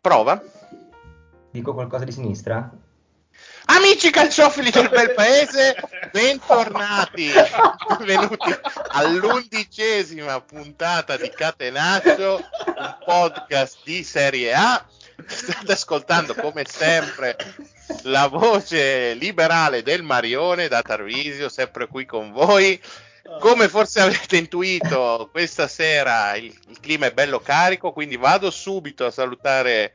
Prova. Dico qualcosa di sinistra? Amici calciofili del bel paese, bentornati, benvenuti all'undicesima puntata di Catenaccio, un podcast di Serie A. State ascoltando come sempre la voce liberale del Marione da Tarvisio, sempre qui con voi. Come forse avete intuito, questa sera il, il clima è bello carico, quindi vado subito a salutare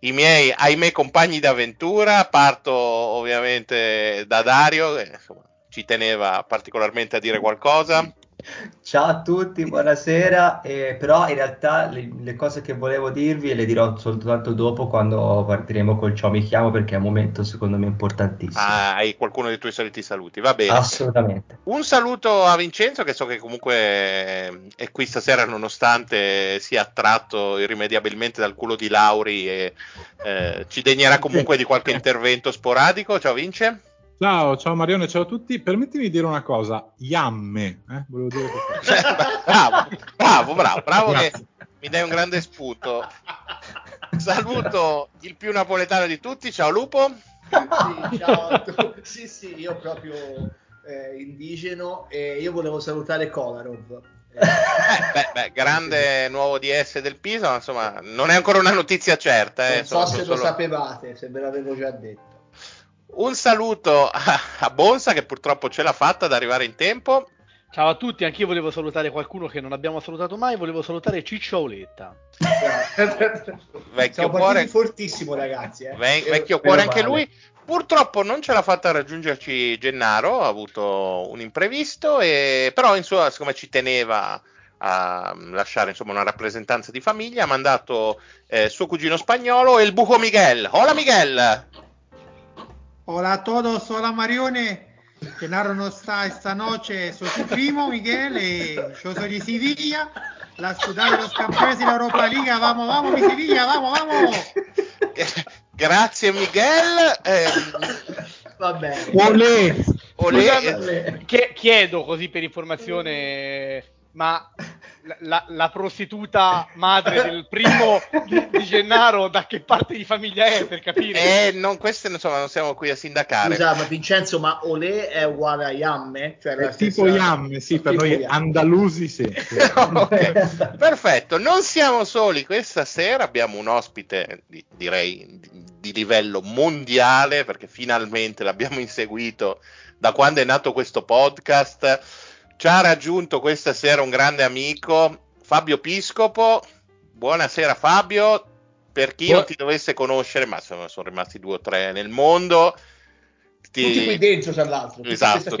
i miei, miei compagni d'avventura. Parto ovviamente da Dario, che insomma, ci teneva particolarmente a dire qualcosa. Ciao a tutti, buonasera. Eh, però in realtà le, le, cose che volevo dirvi le dirò soltanto dopo quando partiremo col ciao mi chiamo perché è un momento secondo me importantissimo. Ah, hai qualcuno dei tuoi soliti saluti, va bene. Assolutamente. Un saluto a Vincenzo che so che comunque è qui stasera nonostante sia attratto irrimediabilmente dal culo di Lauri e eh, ci degnerà comunque di qualche intervento sporadico. Ciao Vince. Ciao, ciao Marione, ciao a tutti. Permettimi di dire una cosa, Yamme, eh? volevo dire bravo, bravo, bravo, bravo che mi dai un grande spunto. Saluto il più napoletano di tutti, ciao Lupo. Sì, ciao sì, sì, io proprio eh, indigeno e io volevo salutare Kolarov. Eh, beh, beh, grande nuovo DS del Pisa, ma insomma non è ancora una notizia certa. Eh, non so se solo... lo sapevate, se ve l'avevo già detto. Un saluto a Bonsa che purtroppo ce l'ha fatta ad arrivare in tempo. Ciao a tutti, anch'io volevo salutare qualcuno che non abbiamo salutato mai, volevo salutare Ciccio Auletta. vecchio Siamo cuore fortissimo ragazzi, eh. Ve- vecchio cuore anche lui. Purtroppo non ce l'ha fatta raggiungerci Gennaro, ha avuto un imprevisto, e... però insomma, siccome ci teneva a lasciare insomma, una rappresentanza di famiglia, ha mandato eh, suo cugino spagnolo e il buco Miguel. Hola Miguel! Hola a todos, hola Marione. Genaro no está esta noche, soy su primo Miguel, y yo soy de Sevilla, la ciudad de los campeones de la Europa Liga. Vamos, vamos, mi Sevilla, vamos, vamos. Grazie Miguel. Eh, Va bene. Olè. Olè. Olè. Chiedo così per informazione, ma la, la, prostituta madre del primo di, di, Gennaro da che parte di famiglia è per capire? Eh non queste insomma non siamo qui a sindacare. Scusa ma Vincenzo ma Olè è uguale a Yamme cioè è tipo Yamme sì per noi Yamme. andalusi sì, okay. perfetto non siamo soli. Questa sera abbiamo un ospite di, direi di, di livello mondiale perché finalmente l'abbiamo inseguito da quando è nato questo podcast ci ha raggiunto questa sera un grande amico, Fabio Piscopo. Buonasera Fabio. Per chi non ti dovesse conoscere, ma sono, sono rimasti due o tre nel mondo, ti... tutti qui dentro c'è l'altro. Esatto.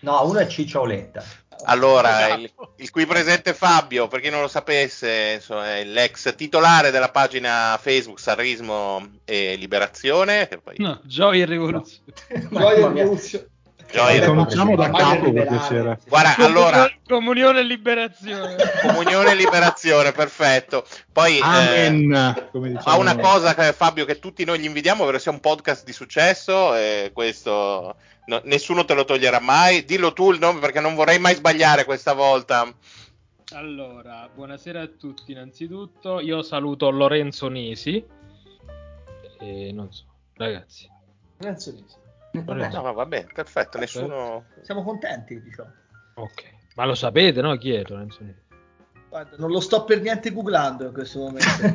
No, uno è Ciccioletta. Allora, esatto. il, il, qui presente Fabio, per chi non lo sapesse, insomma, è l'ex titolare della pagina Facebook Sarrismo e Liberazione. Poi... No, Gioia e Rivoluzione. No. Gioia e Rivoluzione. Gioia, cominciamo da capo per piacere. Guarda, allora comunione e liberazione. Comunione e liberazione, perfetto. Poi eh, Amen, eh, ha una cosa che Fabio che tutti noi gli invidiamo, ovvero sia un podcast di successo e questo no, nessuno te lo toglierà mai. Dillo tu il nome perché non vorrei mai sbagliare questa volta. Allora, buonasera a tutti innanzitutto. Io saluto Lorenzo Nisi. E non so, ragazzi. Lorenzo Nisi. No, vabbè, perfetto, nessuno... Siamo contenti, diciamo. Ok, ma lo sapete, no? Chi è Lorenzo Guarda, non lo sto per niente googlando in questo momento.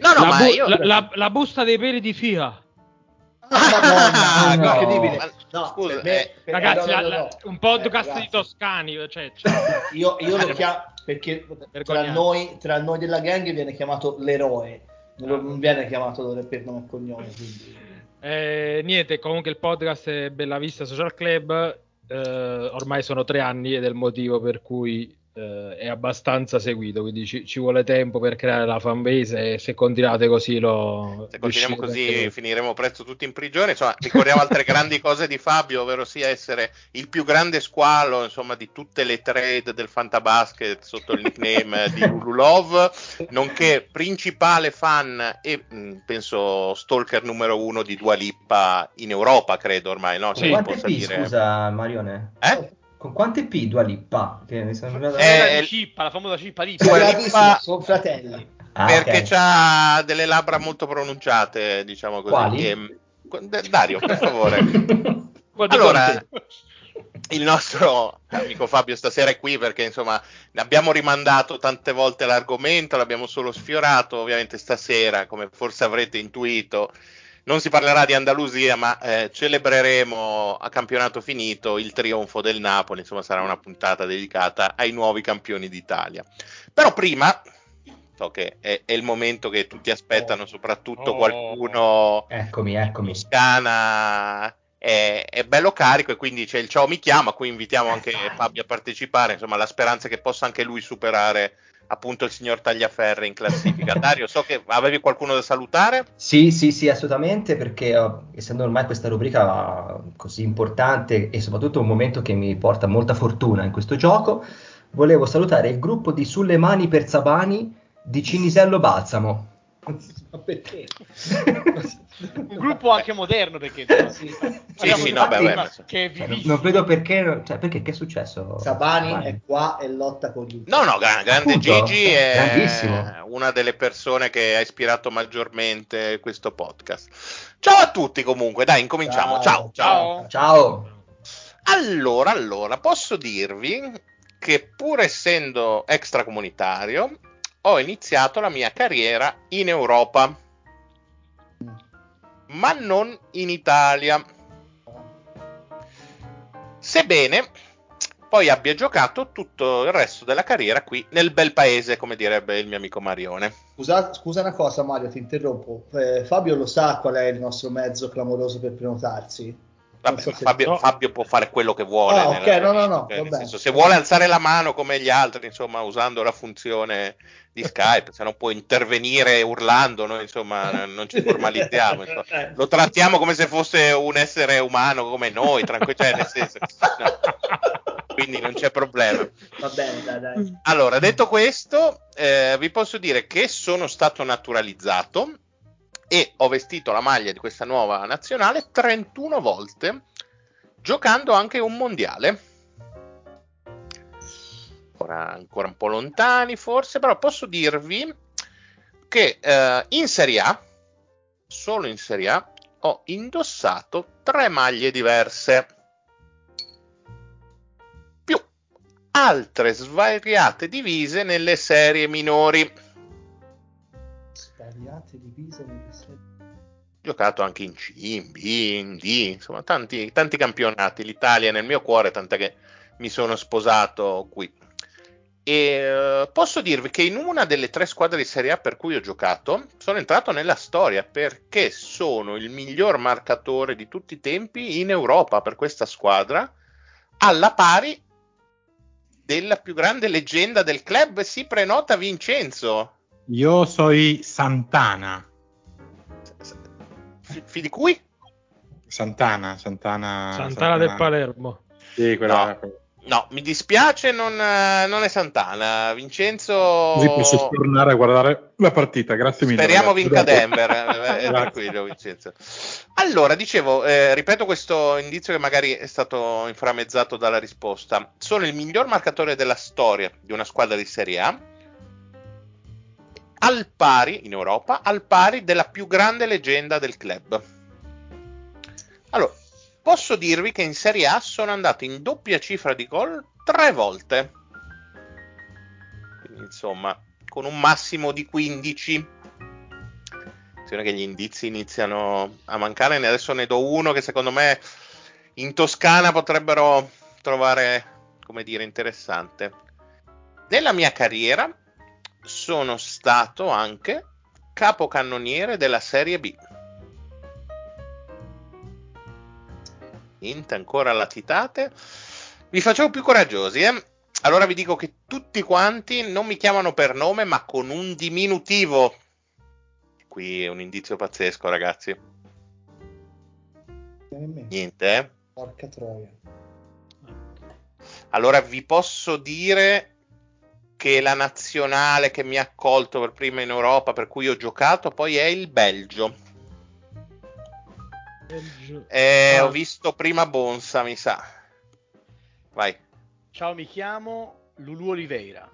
no, no, la, ma bu- io... la, la, la, busta dei peli di FIA. Ah, no, no, incredibile. No, scusa, me, eh, per, ragazzi, no, no, un podcast eh, di Toscani. Cioè, cioè. Io, io lo chiamo perché tra noi, tra noi, della gang viene chiamato l'eroe, non, viene chiamato per nome e cognome. Quindi... Eh, niente, comunque il podcast è Bella Vista Social Club. Eh, ormai sono tre anni ed è il motivo per cui eh, è abbastanza seguito, quindi ci, ci, vuole tempo per creare la fanbase e se continuate così lo... Se continuiamo così finiremo presto tutti in prigione, insomma ricordiamo altre grandi cose di Fabio, ovvero sia essere il più grande squalo insomma, di tutte le trade del Fantabasket sotto il nickname di Lululov, nonché principale fan e mh, penso stalker numero uno di Dua Lipa in Europa, credo ormai, no? Sì. Quante P, dire... scusa Marione? Eh? Con quante P Dua Lipa? Che mi sembra... Eh, la cippa, la famosa cippa Lipa. Dua Lipa sono fratelli. Ah, perché ok. ha delle labbra molto pronunciate, diciamo così. Quali? E- Dario, per favore. Allora, il nostro amico Fabio stasera è qui perché insomma ne abbiamo rimandato tante volte l'argomento, l'abbiamo solo sfiorato, ovviamente stasera, come forse avrete intuito, non si parlerà di Andalusia, ma eh, celebreremo a campionato finito il trionfo del Napoli, insomma sarà una puntata dedicata ai nuovi campioni d'Italia. Però prima, so che è, è il momento che tutti aspettano, soprattutto Oh. qualcuno Eccomi, eccomi. Toscana è, è bello carico e quindi c'è il ciao mi chiama, qui invitiamo anche Fabio a partecipare, insomma la speranza è che possa anche lui superare appunto il signor Tagliaferri in classifica. Dario, so che avevi qualcuno da salutare? Sì, sì, sì, assolutamente, perché oh, essendo ormai questa rubrica così importante e soprattutto un momento che mi porta molta fortuna in questo gioco, volevo salutare il gruppo di Sulle Mani per Sabani di Cinisello Balsamo. Ma perché? Un gruppo anche moderno perché Sì. Sì, sì, no, beh, beh, che è non, vedo perché, cioè, perché che è successo? Sabani Sabani? è qua e lotta con gli No, no, gra- grande Appunto, Gigi è una delle persone che ha ispirato maggiormente questo podcast. Ciao a tutti comunque, dai, incominciamo. Ciao, ciao. Ciao. Ciao! Allora, allora, posso dirvi che pur essendo extracomunitario, ho iniziato la mia carriera in Europa, ma non in Italia. Sebbene poi abbia giocato tutto il resto della carriera qui nel bel paese, come direbbe il mio amico Marione. Scusa, scusa una cosa Mario, ti interrompo. Eh, Fabio lo sa qual è il nostro mezzo clamoroso per prenotarsi? Vabbè, so Fabio, no. Fabio può fare quello che vuole. Ah, nella ok, no, no, no, cioè, senso, se vuole alzare la mano come gli altri, insomma, usando la funzione di Skype, se non può intervenire urlando, noi insomma non ci formalizziamo. insomma. Lo trattiamo come se fosse un essere umano come noi, tranquillo, cioè, nel senso, no. quindi non c'è problema. Va bene, dai, dai. Allora, detto questo, eh, vi posso dire che sono stato naturalizzato e ho vestito la maglia di questa nuova nazionale 31 volte, giocando anche un mondiale. Ora, ancora un po' lontani forse, però posso dirvi che eh, in Serie A, solo in Serie A, ho indossato tre maglie diverse. Più altre svariate divise nelle serie minori. Svariate divise nelle serie. giocato anche in C, in B, in D, insomma tanti, tanti campionati. L'Italia è nel mio cuore, tant'è che mi sono sposato qui. E eh, posso dirvi che in una delle tre squadre di Serie A per cui ho giocato sono entrato nella storia perché sono il miglior marcatore di tutti i tempi in Europa per questa squadra, alla pari della più grande leggenda del club, si prenota Vincenzo. Io soy Santana. Fi- fi di cui? Santana, Santana. Santana del Palermo. Sì, quella. No. No, mi dispiace, non, eh, non è Santana. Vincenzo. Così posso tornare a guardare la partita. Grazie mille. Speriamo ragazzi. vinca. Denver. eh, eh, tranquillo, Vincenzo. Allora, dicevo, eh, ripeto questo indizio che magari è stato inframezzato dalla risposta. Sono il miglior marcatore della storia di una squadra di Serie A. Al pari in Europa, al pari della più grande leggenda del club. Allora, posso dirvi che in Serie A sono andato in doppia cifra di gol tre volte. Quindi, insomma, con un massimo di 15. Attenzione che gli indizi iniziano a mancare, ne adesso ne do uno che secondo me in Toscana potrebbero trovare, come dire, interessante. Nella mia carriera sono stato anche capocannoniere della Serie B. Niente, ancora latitate. Vi facciamo più coraggiosi, eh? Allora vi dico che tutti quanti non mi chiamano per nome, ma con un diminutivo. Qui è un indizio pazzesco, ragazzi. Niente, eh? Porca troia. Allora vi posso dire che la nazionale che mi ha accolto per prima in Europa, per cui ho giocato, poi è il Belgio. Eh, Ah. Ho visto prima Bonsa, mi sa. Vai. Ciao, mi chiamo Lulu Oliveira.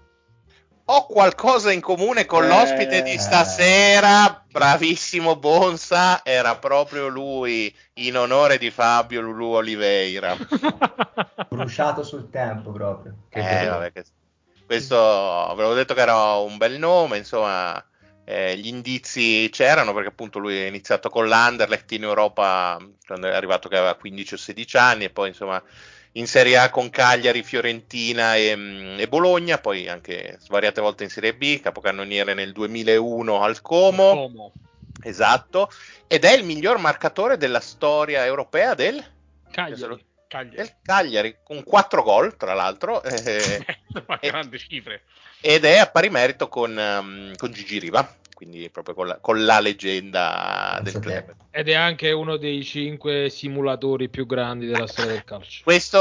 ho qualcosa in comune con Eh. l'ospite di stasera, bravissimo Bonsa, era proprio lui, in onore di Fabio Lulu Oliveira. Bruciato sul tempo proprio. Che Eh, bello. vabbè, che- questo avevo detto che era un bel nome, insomma, eh, gli indizi c'erano perché appunto lui è iniziato con l'Anderlecht in Europa quando è arrivato che aveva 15 o 16 anni e poi insomma in Serie A con Cagliari, Fiorentina e, mm, e Bologna, poi anche svariate volte in Serie B, capocannoniere nel 2001 al Como, Como. esatto, ed è il miglior marcatore della storia europea del, Cagliari. Cagliari. del Cagliari, con 4 gol tra l'altro. eh, grandi cifre. ed è a pari merito con, ehm, con Gigi Riva, quindi proprio con la, con la leggenda del club. Ed è anche uno dei cinque simulatori più grandi della storia del calcio. Questo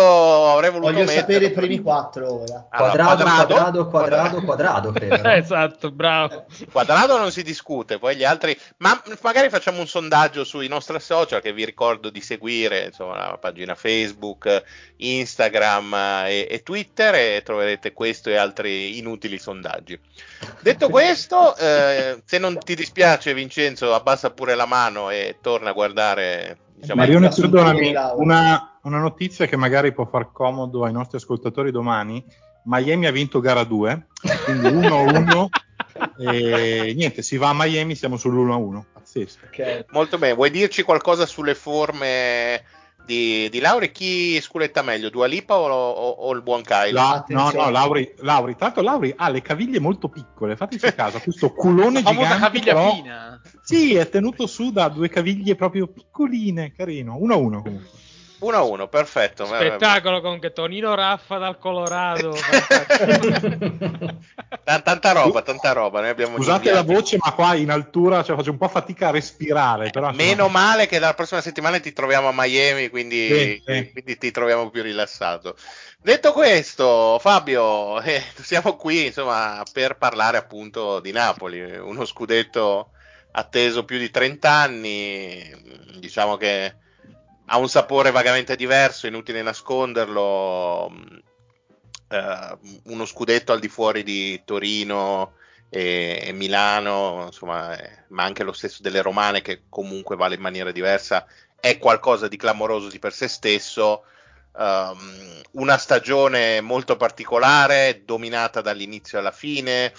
avrei voluto Voglio mettere sapere i primi quattro ora. Allora, Quadrado, quadrado, quadrado, quadrado, esatto, bravo. Quadrado non si discute, poi gli altri, ma magari facciamo un sondaggio sui nostri social che vi ricordo di seguire, insomma, la pagina Facebook, Instagram eh, e, e Twitter e troverete questo e altri inutili sondaggi. Detto questo, eh, se non ti dispiace Vincenzo, abbassa pure la mano e torna a guardare diciamo, Marione, perdonami, una, una notizia che magari può far comodo ai nostri ascoltatori domani. Miami ha vinto gara 2, quindi 1-1 e niente, si va a Miami, siamo sull'1-1, pazzesco. Ok. molto bene. Vuoi dirci qualcosa sulle forme di, di Lauri? Chi sculetta meglio, Dua Lipa o, o- o il buon Kyle? La- no, no, Lauri, Lauri, tra l'altro Lauri ha le caviglie molto piccole, fateci caso, ha questo culone La gigante, caviglia però- fina. Sì, è tenuto su da due caviglie proprio piccoline, carino, 1-1 comunque. 1-1, perfetto. Spettacolo con che Tonino Raffa dal Colorado. Tan- tanta roba, tanta roba. Noi abbiamo Scusate la voce, ma qua in altura cioè, faccio un po' fatica a respirare. Però, Meno male che dalla prossima settimana ti troviamo a Miami, quindi, Sì, sì. quindi ti troviamo più rilassato. Detto questo, Fabio, eh, siamo qui insomma per parlare appunto di Napoli, uno scudetto atteso più di 30 anni, diciamo che ha un sapore vagamente diverso, inutile nasconderlo. eh, uno scudetto al di fuori di Torino e, e Milano, insomma, eh, ma anche lo stesso delle Romane, che comunque vale in maniera diversa, è qualcosa di clamoroso di per sé stesso. Um, una stagione molto particolare, dominata dall'inizio alla fine,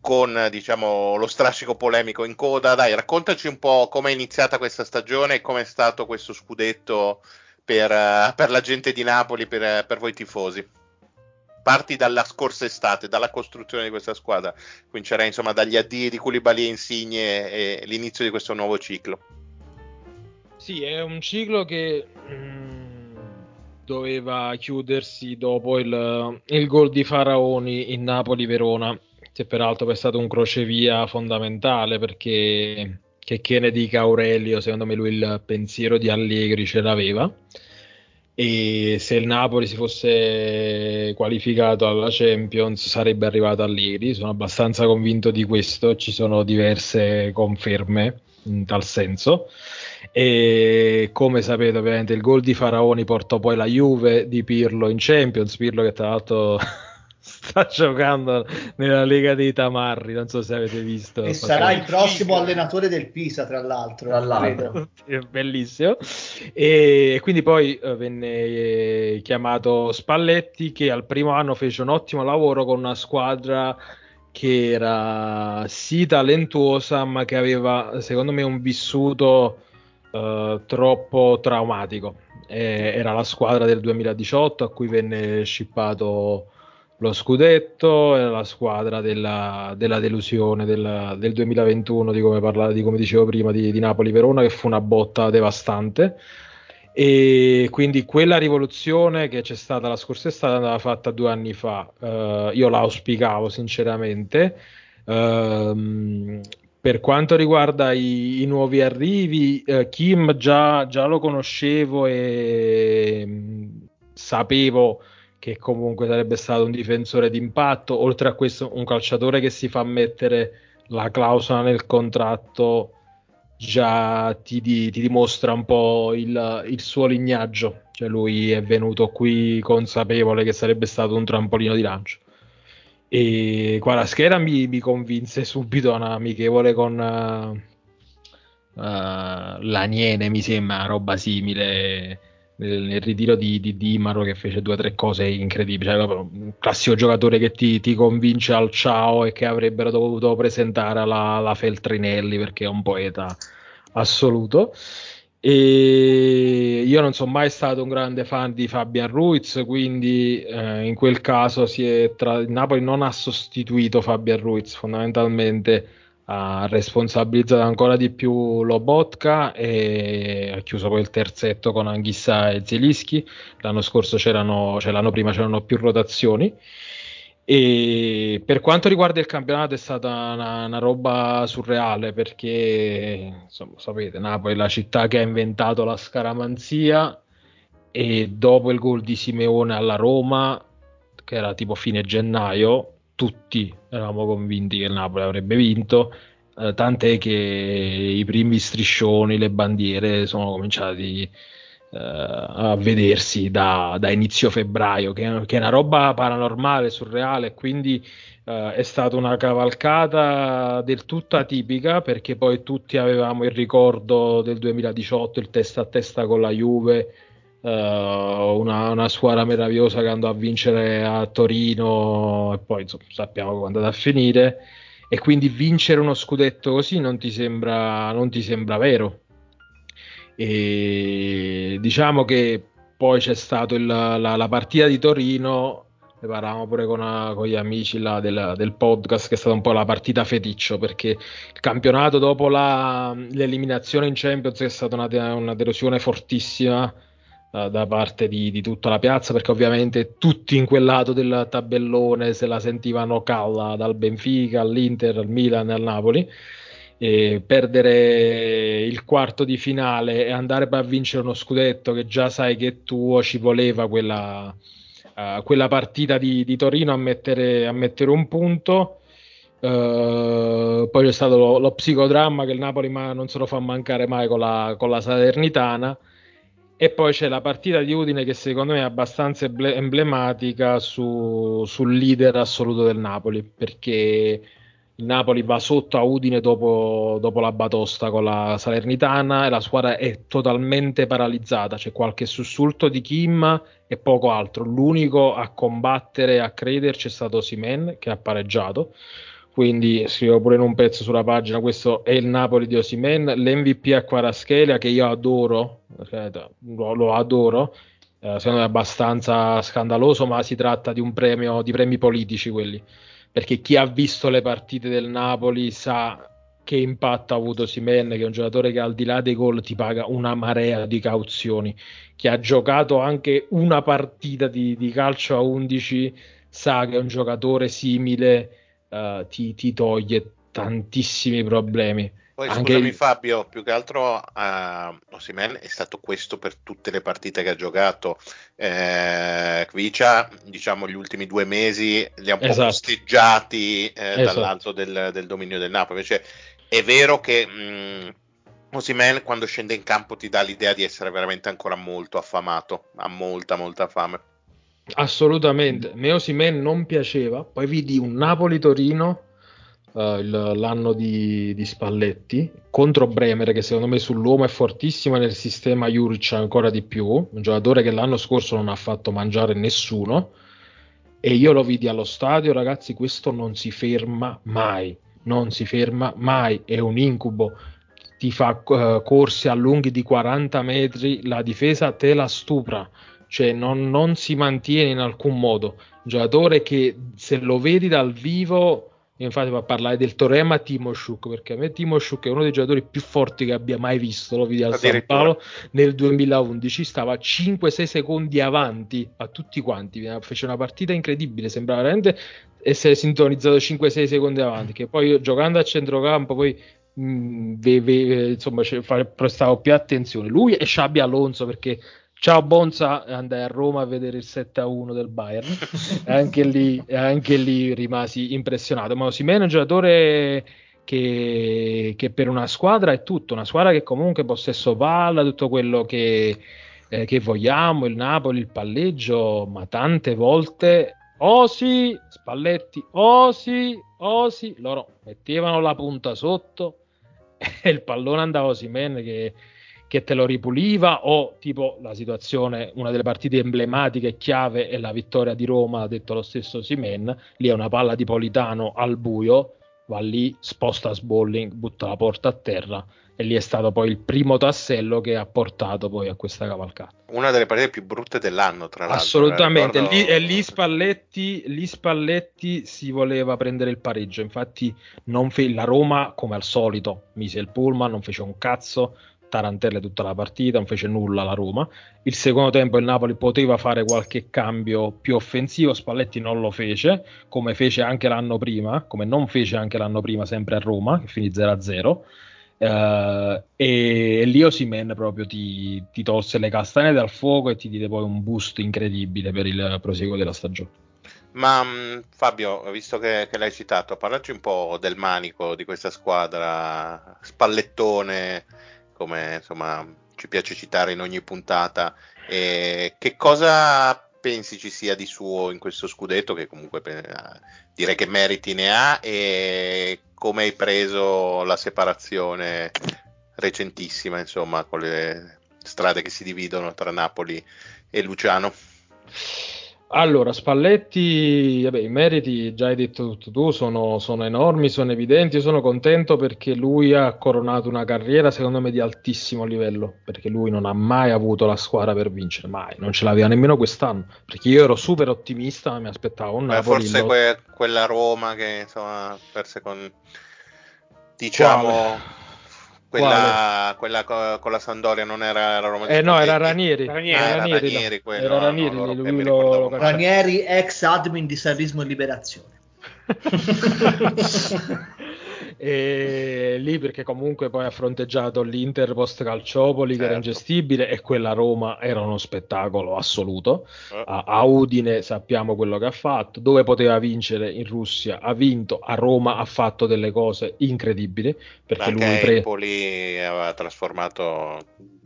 con diciamo lo strascico polemico in coda. Dai, raccontaci un po' come è iniziata questa stagione e come è stato questo scudetto per, eh, per la gente di Napoli, per, per voi tifosi. Parti dalla scorsa estate, dalla costruzione di questa squadra. Comincerei insomma dagli addii di Koulibaly e Insigne e l'inizio di questo nuovo ciclo. Sì, è un ciclo che mm, doveva chiudersi dopo il, il gol di Faraoni in Napoli-Verona, che peraltro è stato un crocevia fondamentale perché che, che ne dica Aurelio, secondo me lui il pensiero di Allegri ce l'aveva. E se il Napoli si fosse qualificato alla Champions sarebbe arrivato Allegri, sono abbastanza convinto di questo, ci sono diverse conferme in tal senso. E come sapete ovviamente il gol di Faraoni portò poi la Juve di Pirlo in Champions, Pirlo che tra l'altro sta giocando nella Lega dei Tamarri, non so se avete visto. E sarà il prossimo allenatore del Pisa, tra l'altro. Tra l'altro. bellissimo. E quindi poi eh, venne eh, chiamato Spalletti che al primo anno fece un ottimo lavoro con una squadra che era sì talentuosa ma che aveva secondo me un vissuto eh, troppo traumatico. Eh, era la squadra del 2018 a cui venne scippato lo scudetto, era la squadra della, della delusione della- del 2021, di come, parla- di come dicevo prima, di, di Napoli-Verona, che fu una botta devastante. E quindi quella rivoluzione che c'è stata la scorsa estate andava fatta due anni fa. Eh, io la auspicavo sinceramente. Ehm, per quanto riguarda i, i nuovi arrivi, eh, Kim già, già lo conoscevo e mh, sapevo che comunque sarebbe stato un difensore d'impatto. Oltre a questo, un calciatore che si fa mettere la clausola nel contratto già ti, di- ti dimostra un po' il, il suo lignaggio. Cioè, lui è venuto qui consapevole che sarebbe stato un trampolino di lancio. E Quaraschera mi, mi convinse subito a una amichevole con uh, uh, l'Aniene, mi sembra, roba simile nel, nel ritiro di, di Dimaro che fece due o tre cose incredibili. Cioè, un classico giocatore che ti, ti convince al ciao e che avrebbero dovuto presentare alla, alla Feltrinelli perché è un poeta assoluto. E io non sono mai stato un grande fan di Fabian Ruiz, quindi eh, in quel caso tra... Napoli non ha sostituito Fabian Ruiz, fondamentalmente ha responsabilizzato ancora di più Lobotka e ha chiuso poi il terzetto con Anghissa e Zelischi. L'anno scorso c'erano, cioè l'anno prima c'erano più rotazioni. E per quanto riguarda il campionato è stata una, una, roba surreale perché, insomma, sapete, Napoli è la città che ha inventato la scaramanzia e dopo il gol di Simeone alla Roma, che era tipo fine gennaio, tutti eravamo convinti che il Napoli avrebbe vinto, eh, tant'è che i primi striscioni, le bandiere sono cominciati eh, a vedersi da, da, inizio febbraio, che, che, è una roba paranormale, surreale, quindi eh, è stata una cavalcata del tutto atipica perché poi tutti avevamo il ricordo del 2018, il testa a testa con la Juve. Uh, una, una, squadra meravigliosa che andò a vincere a Torino e poi insomma, sappiamo come è andata a finire. E quindi vincere uno scudetto così non ti sembra, non ti sembra vero. E diciamo che poi c'è stata la, la, partita di Torino, ne parlavamo pure con, una, con gli amici là del, del, podcast, che è stata un po' la partita feticcio, perché il campionato dopo la, l'eliminazione in Champions è stata una, una delusione fortissima da parte di, di, tutta la piazza, perché ovviamente tutti in quel lato del tabellone se la sentivano calla dal Benfica all'Inter, al Milan al Napoli e perdere il quarto di finale e andare a vincere uno scudetto che già sai che è tuo, ci voleva quella, uh, quella partita di, di, Torino a mettere, a mettere un punto. Uh, poi c'è stato lo, lo, psicodramma che il Napoli ma non se lo fa mancare mai con la, con la Salernitana. E poi c'è la partita di Udine che secondo me è abbastanza emblematica su, sul leader assoluto del Napoli perché il Napoli va sotto a Udine dopo, dopo, la batosta con la Salernitana e la squadra è totalmente paralizzata. C'è qualche sussulto di Kim e poco altro. L'unico a combattere e a crederci è stato Simen che ha pareggiato. Quindi scrivo pure in un pezzo sulla pagina: questo è il Napoli di Osimen. L'MVP a Quaraschelia che io adoro, lo, lo adoro. Eh, secondo me è abbastanza scandaloso, ma si tratta di un premio di premi politici quelli perché chi ha visto le partite del Napoli sa che impatto ha avuto Simen, che è un giocatore che al di là dei gol ti paga una marea di cauzioni, che ha giocato anche una partita di, di calcio a 11, sa che un giocatore simile uh, ti, ti toglie tantissimi problemi. Poi Anche scusami. Fabio, più che altro uh, Osimen è stato questo per tutte le partite che ha giocato. Eh, Kvicia, diciamo, gli ultimi due mesi li ha un esatto. po' posteggiati eh, esatto. dall'alto del, del, dominio del Napoli. Invece è vero che mh, Osimen quando scende in campo ti dà l'idea di essere veramente ancora molto affamato, ha molta molta fame. Assolutamente, me Osimen non piaceva, poi vidi un Napoli-Torino uh, il, l'anno di, di, Spalletti contro Bremer che secondo me sull'uomo è fortissimo nel sistema Juric ancora di più. Un giocatore che l'anno scorso non ha fatto mangiare nessuno. E io lo vidi allo stadio ragazzi questo non si ferma mai. Non si ferma mai. È un incubo. Ti fa uh, corsi a lunghi di 40 metri. La difesa te la stupra cioè non, non si mantiene in alcun modo. Un giocatore che se lo vedi dal vivo infatti va a parlare del Torema Timoshuk perché a me Timoshuk è uno dei giocatori più forti che abbia mai visto lo vidi al San Paolo nel 2011 stava 5-6 secondi avanti a tutti quanti fece una partita incredibile sembrava veramente essere sintonizzato 5-6 secondi avanti che poi giocando a centrocampo poi mh, ve, ve, insomma prestavo più attenzione. Lui e Sciabi Alonso perché Ciao Bonza, andai a Roma a vedere il 7-1 del Bayern anche lì, anche lì rimasi impressionato. Ma Osimene è un giocatore che, che, per una squadra è tutto, una squadra che comunque possesso palla, tutto quello che, eh, che vogliamo, il Napoli, il palleggio, ma tante volte Osi, Spalletti, Osi, Osi, loro mettevano la punta sotto e il pallone andava a Osimen che, che te lo ripuliva o tipo la situazione, una delle partite emblematiche e chiave è la vittoria di Roma, ha detto lo stesso Simen, lì è una palla di Politano al buio, va lì, sposta Sbolling, butta la porta a terra e lì è stato poi il primo tassello che ha portato poi a questa cavalcata. Una delle partite più brutte dell'anno, tra l'altro. Assolutamente, Ricordo- lì, e lì Spalletti, lì Spalletti si voleva prendere il pareggio, infatti non fe- la Roma come al solito mise il pullman, non fece un cazzo, tarantelle tutta la partita, non fece nulla la Roma. Il secondo tempo il Napoli poteva fare qualche cambio più offensivo, Spalletti non lo fece, come fece anche l'anno prima, come non fece anche l'anno prima sempre a Roma, che finì 0-0. Eh, e lì Osimen proprio ti, ti tolse le castagne dal fuoco e ti diede poi un boost incredibile per il proseguo della stagione. Ma mh, Fabio, visto che, che l'hai citato, parlaci un po' del manico di questa squadra, spallettone, come insomma ci piace citare in ogni puntata. E che cosa pensi ci sia di suo in questo scudetto? Che comunque pe- direi che meriti ne ha. E come hai preso la separazione recentissima, insomma, con le strade che si dividono tra Napoli e Luciano? Allora, Spalletti, vabbè, i meriti, già hai detto tutto tu, sono, sono enormi, sono evidenti. Io sono contento perché lui ha coronato una carriera, secondo me, di altissimo livello. Perché lui non ha mai avuto la squadra per vincere, mai. Non ce l'aveva nemmeno quest'anno. Perché io ero super ottimista, ma mi aspettavo un Beh, Napoli. forse lo- que- quella Roma che insomma perse con diciamo quella, quella co- con la Sandoria non era la Roma di Eh no, era Spalletti. Ranieri. Ranieri. Ah, era Ranieri, Ranieri no. quello, Era Ranieri, no, no, lui lo. Ranieri, ex admin di Sarrismo e Liberazione. e lì perché comunque poi ha fronteggiato l'Inter post Calciopoli che era Certo. ingestibile e quella Roma era uno spettacolo assoluto Eh. a, a Udine sappiamo quello che ha fatto dove poteva vincere in Russia ha vinto a Roma ha fatto delle cose incredibili perché Anche lui pre- Empoli aveva trasformato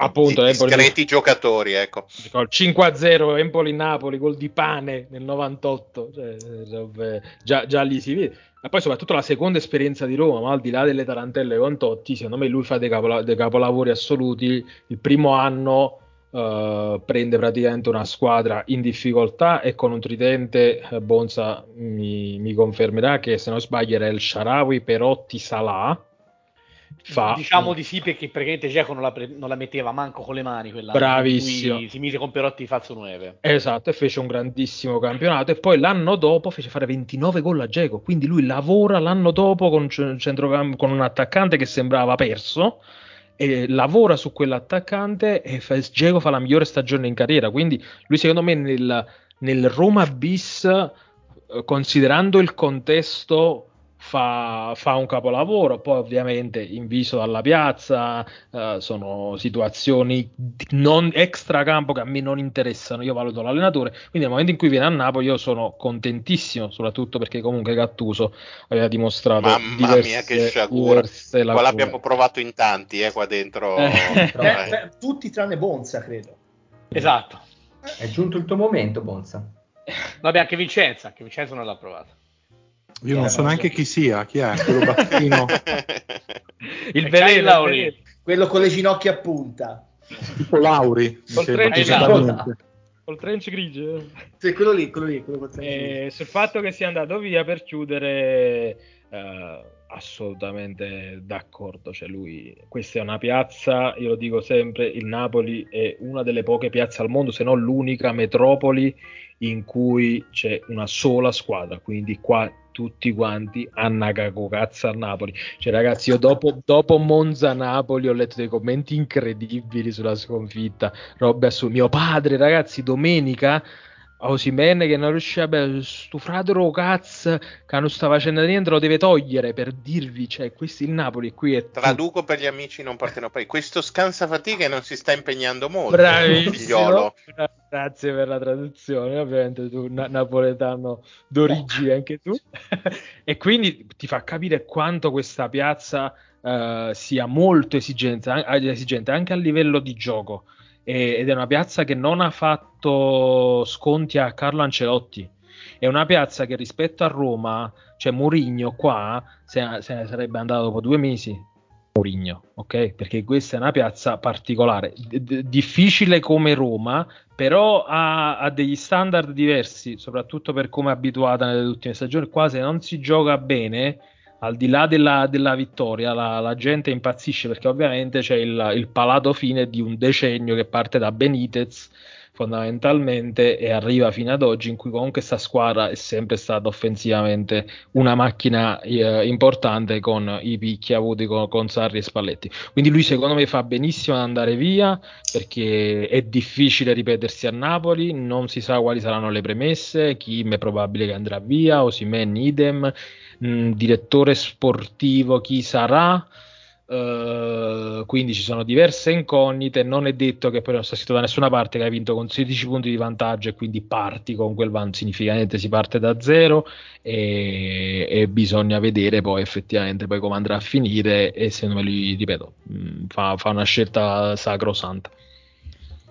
Appunto, di- discreti giocatori, ecco. col 5-0 Empoli-Napoli gol di pane nel 98 cioè, già, già lì si vede ma poi soprattutto la seconda esperienza di Roma ma al di là delle tarantelle con Totti secondo me lui fa dei, capola- dei capolavori assoluti. Il primo anno eh, prende praticamente una squadra in difficoltà e con un tridente eh, Bonza mi, mi confermerà che se non sbaglio era il Sharawi Perotti Salah fa Diciamo di sì perché praticamente Geco non la, pre- non la metteva manco con le mani quella Bravissimo. Si mise con Perotti di falso 9. Esatto, e fece un grandissimo campionato e poi l'anno dopo fece fare 29 gol a Geco, quindi lui lavora l'anno dopo con, un centrocamp- con un attaccante che sembrava perso e lavora su quell'attaccante e fa, Dzeko fa la migliore stagione in carriera, quindi lui secondo me nel, nel Roma bis, eh, considerando il contesto, fa, fa un capolavoro, poi ovviamente inviso dalla piazza, eh, sono situazioni non extracampo che a me non interessano, io valuto l'allenatore, quindi nel momento in cui viene a Napoli io sono contentissimo, soprattutto perché comunque Gattuso aveva dimostrato Mamma diverse, mia, che sciagura. Qua l'abbiamo provato in tanti, eh, qua dentro. Eh. Eh, Eh. tutti tranne Bonza, credo. Esatto. È giunto il tuo momento, Bonza. Vabbè, anche Vincenza, anche Vincenza non l'ha provato. Io non Eh, so no, neanche chi sia, chi è quello bassino, Il E veleno, c'hai il Lauri. Quello con le ginocchia a punta. tipo Lauri. Col trench fisicamente. Col trench grigio. Sì, quello lì, quello lì, quello col E sul fatto che sia andato via per chiudere, eh, assolutamente d'accordo. Cioè lui, questa è una piazza, io lo dico sempre: il Napoli è una delle poche piazze al mondo, se non l'unica metropoli in cui c'è una sola squadra. Quindi qua tutti quanti hanno cagato cazzo a Napoli. Cioè, ragazzi, io dopo, dopo Monza Napoli ho letto dei commenti incredibili sulla sconfitta. Robe assurde. Mio padre, ragazzi, domenica. Osimene che non riusciva a sto fratello cazzo che non sta facendo niente lo deve togliere per dirvi cioè questo il Napoli qui è tutto. Traduco per gli amici non partenopei. Questo scansa fatica non si sta impegnando molto. bravissimo grazie per la traduzione ovviamente tu na- napoletano d'origine anche tu e quindi ti fa capire quanto questa piazza eh, sia molto esigente, an- esigente anche a livello di gioco ed è una piazza che non ha fatto sconti a Carlo Ancelotti è una piazza che rispetto a Roma, cioè Murigno qua se, ne sarebbe andato dopo due mesi. Murigno, ok? Perché questa è una piazza particolare, d- difficile come Roma, però ha, ha, degli standard diversi, soprattutto per come è abituata nelle ultime stagioni. Qua se non si gioca bene, al di là della, della vittoria, la, la, gente impazzisce perché ovviamente c'è il, il palato fine di un decennio che parte da Benitez fondamentalmente e arriva fino ad oggi in cui comunque questa squadra è sempre stata offensivamente una macchina eh, importante con i picchi avuti con, con, Sarri e Spalletti. Quindi lui secondo me fa benissimo ad andare via perché è difficile ripetersi a Napoli, non si sa quali saranno le premesse, Kim è probabile che andrà via, Osimen idem, mh, mm, direttore sportivo chi sarà Uh, quindi ci sono diverse incognite. Non è detto che poi non sia scritto da nessuna parte che hai vinto con 16 punti di vantaggio e quindi parti con quel vantaggio. Significa niente, si parte da zero e, e, bisogna vedere poi effettivamente poi come andrà a finire. E secondo me, lui, ripeto, mh, mm, fa, fa una scelta sacrosanta.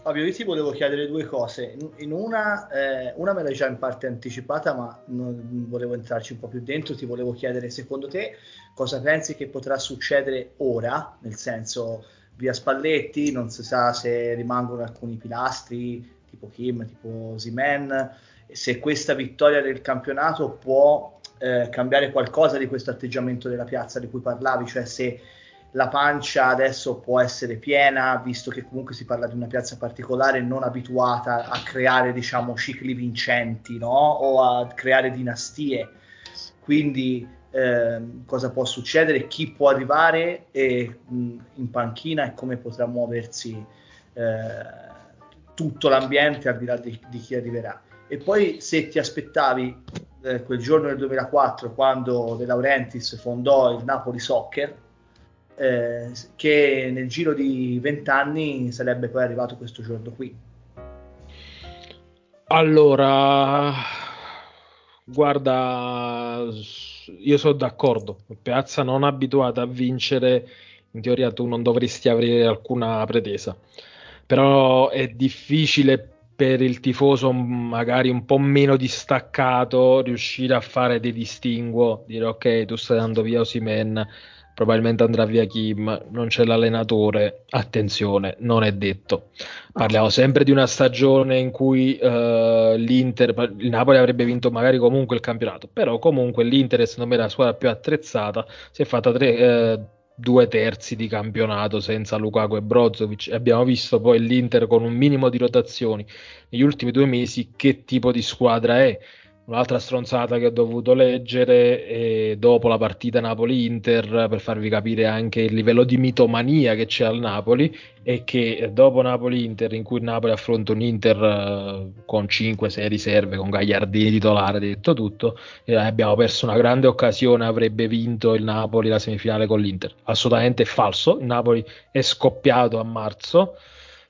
Fabio, io ti volevo chiedere due cose. In una, eh, una me l'hai già in parte anticipata, ma non volevo entrarci un po' più dentro. Ti volevo chiedere, secondo te, cosa pensi che potrà succedere ora? Nel senso, via Spalletti, non si sa se rimangono alcuni pilastri, tipo Kim, tipo Zimen, se questa vittoria del campionato può eh, cambiare qualcosa di questo atteggiamento della piazza di cui parlavi, cioè se la pancia adesso può essere piena, visto che comunque si parla di una piazza particolare non abituata a creare, diciamo, cicli vincenti, no? O a creare dinastie. Quindi eh, cosa può succedere, chi può arrivare e, mh, in panchina e come potrà muoversi eh, tutto l'ambiente al di là di, di, chi arriverà. E poi se ti aspettavi eh, quel giorno del 2004, quando De Laurentiis fondò il Napoli Soccer, eh, che nel giro di vent'anni sarebbe poi arrivato questo giorno qui. Allora, guarda, io sono d'accordo. Piazza non abituata a vincere, in teoria tu non dovresti avere alcuna pretesa. Però è difficile per il tifoso magari un po' meno distaccato riuscire a fare dei distinguo, dire ok, tu stai dando via Osimen probabilmente andrà via Kim, non c'è l'allenatore, attenzione, non è detto. Parliamo sempre di una stagione in cui uh, l'Inter, il Napoli avrebbe vinto magari comunque il campionato, però comunque l'Inter, secondo me, la squadra più attrezzata, si è fatta tre, eh, due terzi di campionato senza Lukaku e Brozovic. Abbiamo visto poi l'Inter con un minimo di rotazioni negli ultimi due mesi che tipo di squadra è Un'altra stronzata che ho dovuto leggere eh, dopo la partita Napoli-Inter per farvi capire anche il livello di mitomania che c'è al Napoli è che dopo Napoli-Inter in cui Napoli affronta un Inter uh, con 5-6 riserve, con Gagliardini titolare, detto tutto, eh, abbiamo perso una grande occasione, avrebbe vinto il Napoli la semifinale con l'Inter. Assolutamente falso, il Napoli è scoppiato a marzo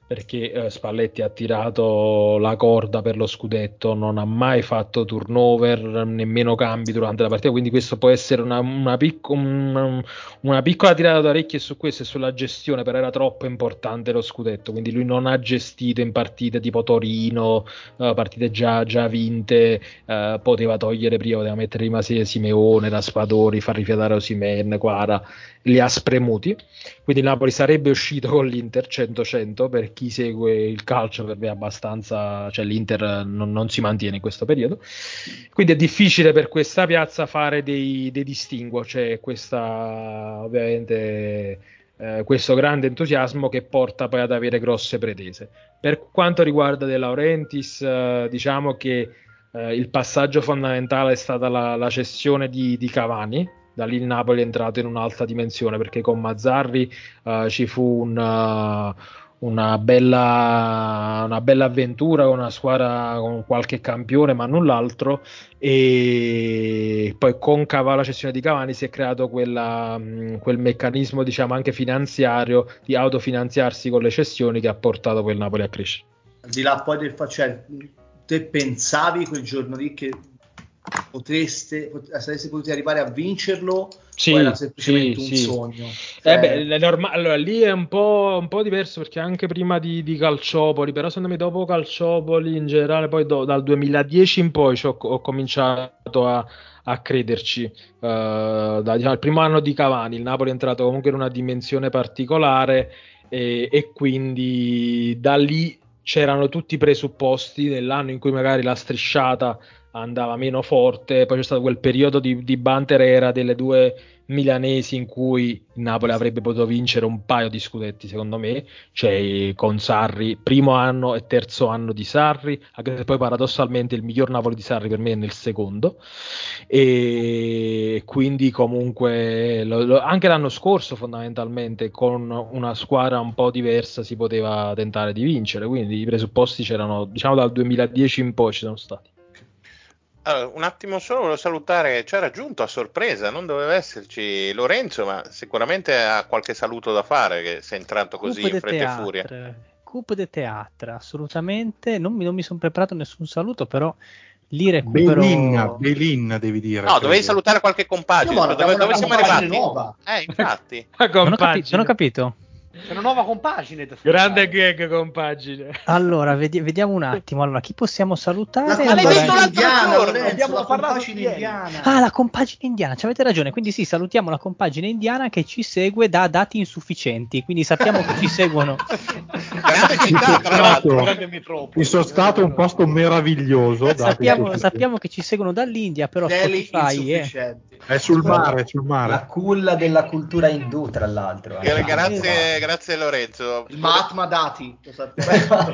perché eh, Spalletti ha tirato la corda per lo scudetto, non ha mai fatto turnover, nemmeno cambi durante la partita, quindi questo può essere una, una, picco, una, una piccola tirata d'orecchie su questo e sulla gestione, però era troppo importante lo scudetto, quindi lui non ha gestito in partite tipo Torino, uh, partite già, già vinte, uh, poteva togliere prima, poteva mettere prima Simeone, Raspadori, far rifiatare Osimen, Quara, li ha spremuti, quindi Napoli sarebbe uscito con l'Inter 100-100 per chi segue il calcio per me è abbastanza, cioè l'Inter non, non, si mantiene in questo periodo, quindi è difficile per questa piazza fare dei, dei distinguo, c'è questa ovviamente eh, questo grande entusiasmo che porta poi ad avere grosse pretese. Per quanto riguarda De Laurentiis, eh, diciamo che eh, il passaggio fondamentale è stata la, la cessione di, di Cavani, da lì il Napoli è entrato in un'alta dimensione perché con Mazzarri uh, ci fu un, uh, una, bella, una, bella, avventura con una squadra con qualche campione ma null'altro e poi con la cessione di Cavani si è creato quella, mm, quel meccanismo diciamo anche finanziario di autofinanziarsi con le cessioni che ha portato il Napoli a crescere. Al di là poi del cioè, te pensavi quel giorno lì che potreste, pot- sareste potuti arrivare a vincerlo Sì, o era semplicemente sì, un sì. sogno? Eh Cioè, beh, è norma- allora, lì è un po', un po' diverso perché anche prima di, di Calciopoli, però secondo me dopo Calciopoli in generale, poi do- dal 2010 in poi ho, ho cominciato a, a crederci. Eh, da, diciamo, il primo anno di Cavani, il Napoli è entrato comunque in una dimensione particolare e, e quindi da lì c'erano tutti i presupposti nell'anno in cui magari la strisciata andava meno forte, poi c'è stato quel periodo di, di banter era delle due milanesi in cui Napoli avrebbe potuto vincere un paio di scudetti secondo me, cioè con Sarri, primo anno e terzo anno di Sarri, anche se poi paradossalmente il miglior Napoli di Sarri per me è nel secondo e quindi comunque lo- lo- anche l'anno scorso fondamentalmente con una squadra un po' diversa si poteva tentare di vincere, quindi i presupposti c'erano diciamo dal 2010 in poi ci sono stati. Allora, un attimo solo, volevo salutare, c'era giunto a sorpresa, non doveva esserci Lorenzo, ma sicuramente ha qualche saluto da fare, che sei entrato così Coupe in fretta e furia. Coupe de Théâtre, assolutamente. Non mi, non mi sono preparato nessun saluto, però lì recupero... Belin, Belin devi dire. No, dovevi credo. salutare qualche compagine, Io, ma dove, dove siamo arrivati? nuova. Eh, infatti. Non ho, capi- non ho capito. C'è una nuova compagine da Grande gag compagine. Allora, vedi- vediamo un attimo. Allora, chi possiamo salutare? La Allora- l'altro indiana, giorno, Lorenzo, abbiamo la parlato compagine indiana. Ah, la compagine indiana, ci avete ragione. Quindi sì, salutiamo la compagine indiana che ci segue da dati insufficienti. Quindi sappiamo che ci seguono. Grande città, tra l'altro. Grande metropoli. Il suo stato un posto meraviglioso. sappiamo, sappiamo che ci seguono dall'India, però Deli Spotify è... insufficienti. È sul mare, è sul La mare. culla della cultura indù, tra l'altro. Gra- anche. Grazie, grazie Lorenzo. Il Mahatma Dati, lo sappiamo.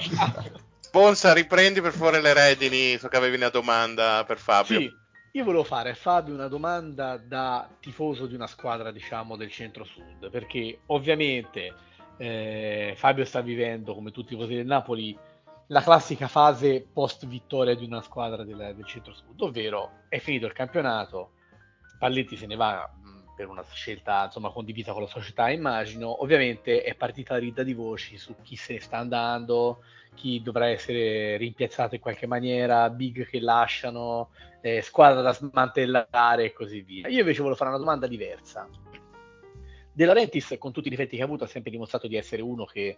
Bonsa, riprendi per favore le redini, so che avevi una domanda per Fabio. Sì, io volevo fare a Fabio una domanda da tifoso di una squadra, diciamo, del centro-sud, perché ovviamente eh, Fabio sta vivendo, come tutti i tifosi del Napoli, la classica fase post vittoria di una squadra del, del centro-sud, ovvero è finito il campionato, Spalletti se ne va per una scelta insomma condivisa con la società, immagino, ovviamente è partita la rida di voci su chi se ne sta andando, chi dovrà essere rimpiazzato in qualche maniera, big che lasciano, eh, squadra da smantellare e così via. Io invece volevo fare una domanda diversa. De Laurentiis, con tutti i difetti che ha avuto, ha sempre dimostrato di essere uno che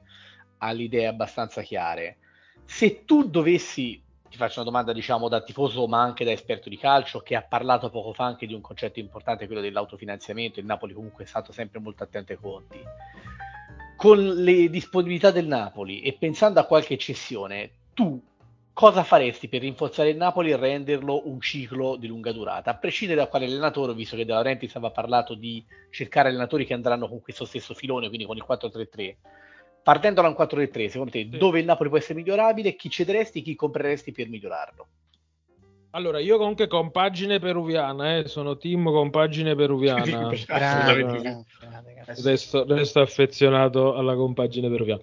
ha le idee abbastanza chiare. Se tu dovessi, ti faccio una domanda diciamo da tifoso ma anche da esperto di calcio, che ha parlato poco fa anche di un concetto importante, quello dell'autofinanziamento, il Napoli comunque è stato sempre molto attento ai conti. Con le disponibilità del Napoli e pensando a qualche cessione, tu cosa faresti per rinforzare il Napoli e renderlo un ciclo di lunga durata? A prescindere da quale allenatore, visto che De Laurentiis aveva parlato di cercare allenatori che andranno con questo stesso filone, quindi con il 4-3-3. Partendo da un 4-3-3, secondo te, dove il Napoli può essere migliorabile, chi cederesti, chi compreresti per migliorarlo? Allora, io comunque compagine peruviana, eh, sono team compagine peruviana. Grande, sì. Resto, resto affezionato alla compagine peruviana.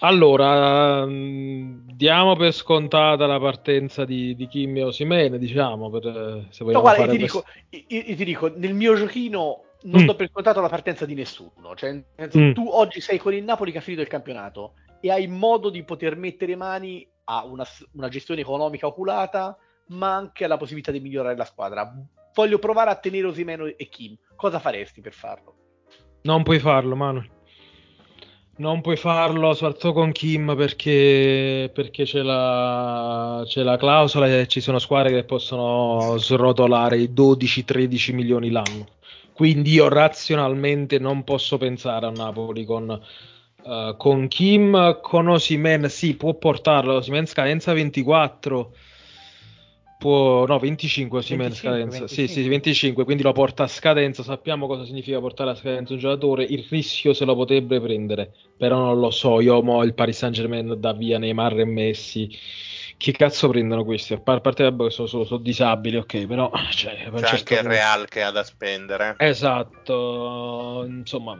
Allora, mh, diamo per scontata la partenza di, di Kim e Osimene, diciamo, per, eh, se No, vogliamo guarda, io fare ti, questo. dico, io- io ti dico, nel mio giochino non Mm. do per contato la partenza di nessuno. Cioè, Mm. tu oggi sei con il Napoli che ha finito il campionato e hai modo di poter mettere mani a una, una gestione economica oculata, ma anche alla possibilità di migliorare la squadra. Voglio provare a tenere Osimeno e Kim. Cosa faresti per farlo? Non puoi farlo, Manuel. Non puoi farlo, soprattutto con Kim, perché, perché c'è la, c'è la clausola e ci sono squadre che possono srotolare i 12-13 milioni l'anno. Quindi io razionalmente non posso pensare a Napoli con, eh, con Kim, con Osimen, sì, può portarlo. Osimen scadenza 24. Può, no, 25 Osimhen 25, scadenza. Sì, 25. sì, 25, quindi lo porta a scadenza. Sappiamo cosa significa portare a scadenza un giocatore. Il rischio se lo potrebbe prendere, però non lo so. Io mo il Paris Saint-Germain da via Neymar e Messi. Che cazzo prendono questi? A par- a parte che sono, sono- sono disabili, ok, però cioè, C'è certo anche il punto- Real che ha da spendere. Esatto, insomma,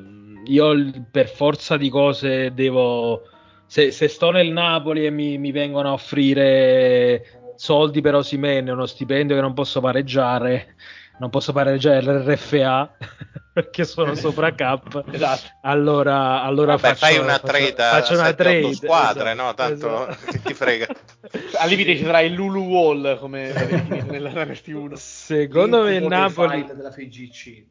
io per forza di cose devo. Se, se sto nel Napoli e mi, mi vengono a offrire soldi per Osimene, uno stipendio che non posso pareggiare, non posso pareggiare l'RFA, perché sono sopra cap. Esatto. Allora, allora Vabbè, faccio, fai una faccio- trade faccio una 7-8 trade. squadre, esatto, no? Tanto esatto. chi ti frega. Al limite ci sarà il Lulu Wall come nella Dynasty 1. Secondo me il Napoli della FIGC.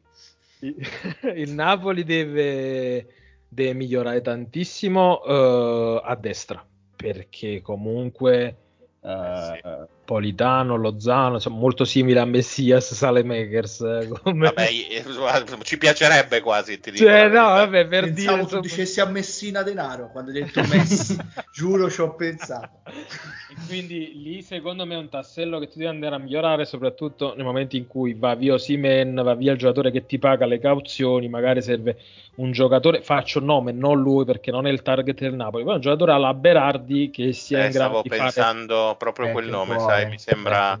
il Napoli deve, deve migliorare tantissimo eh, a destra perché comunque eh, Politano, Lozano, insomma, molto simile a Messias, Salemakers. eh, come- Vabbè, eh, ci piacerebbe quasi, ti dico. Cioè, no, vabbè, per dire, Pensavo tu insomma- dicessi a Messina Denaro quando hai detto Messi. Giuro ci ho pensato. E quindi lì secondo me è un tassello che tu devi andare a migliorare, soprattutto nel momento in cui va via Simen, va via il giocatore che ti paga le cauzioni, magari serve un giocatore, faccio nome, non lui perché non è il target del Napoli, poi un giocatore alla Berardi che sia Eh, in grado stavo di fare... pensando proprio quel Vecchio nome, cuore, sai, mi sembra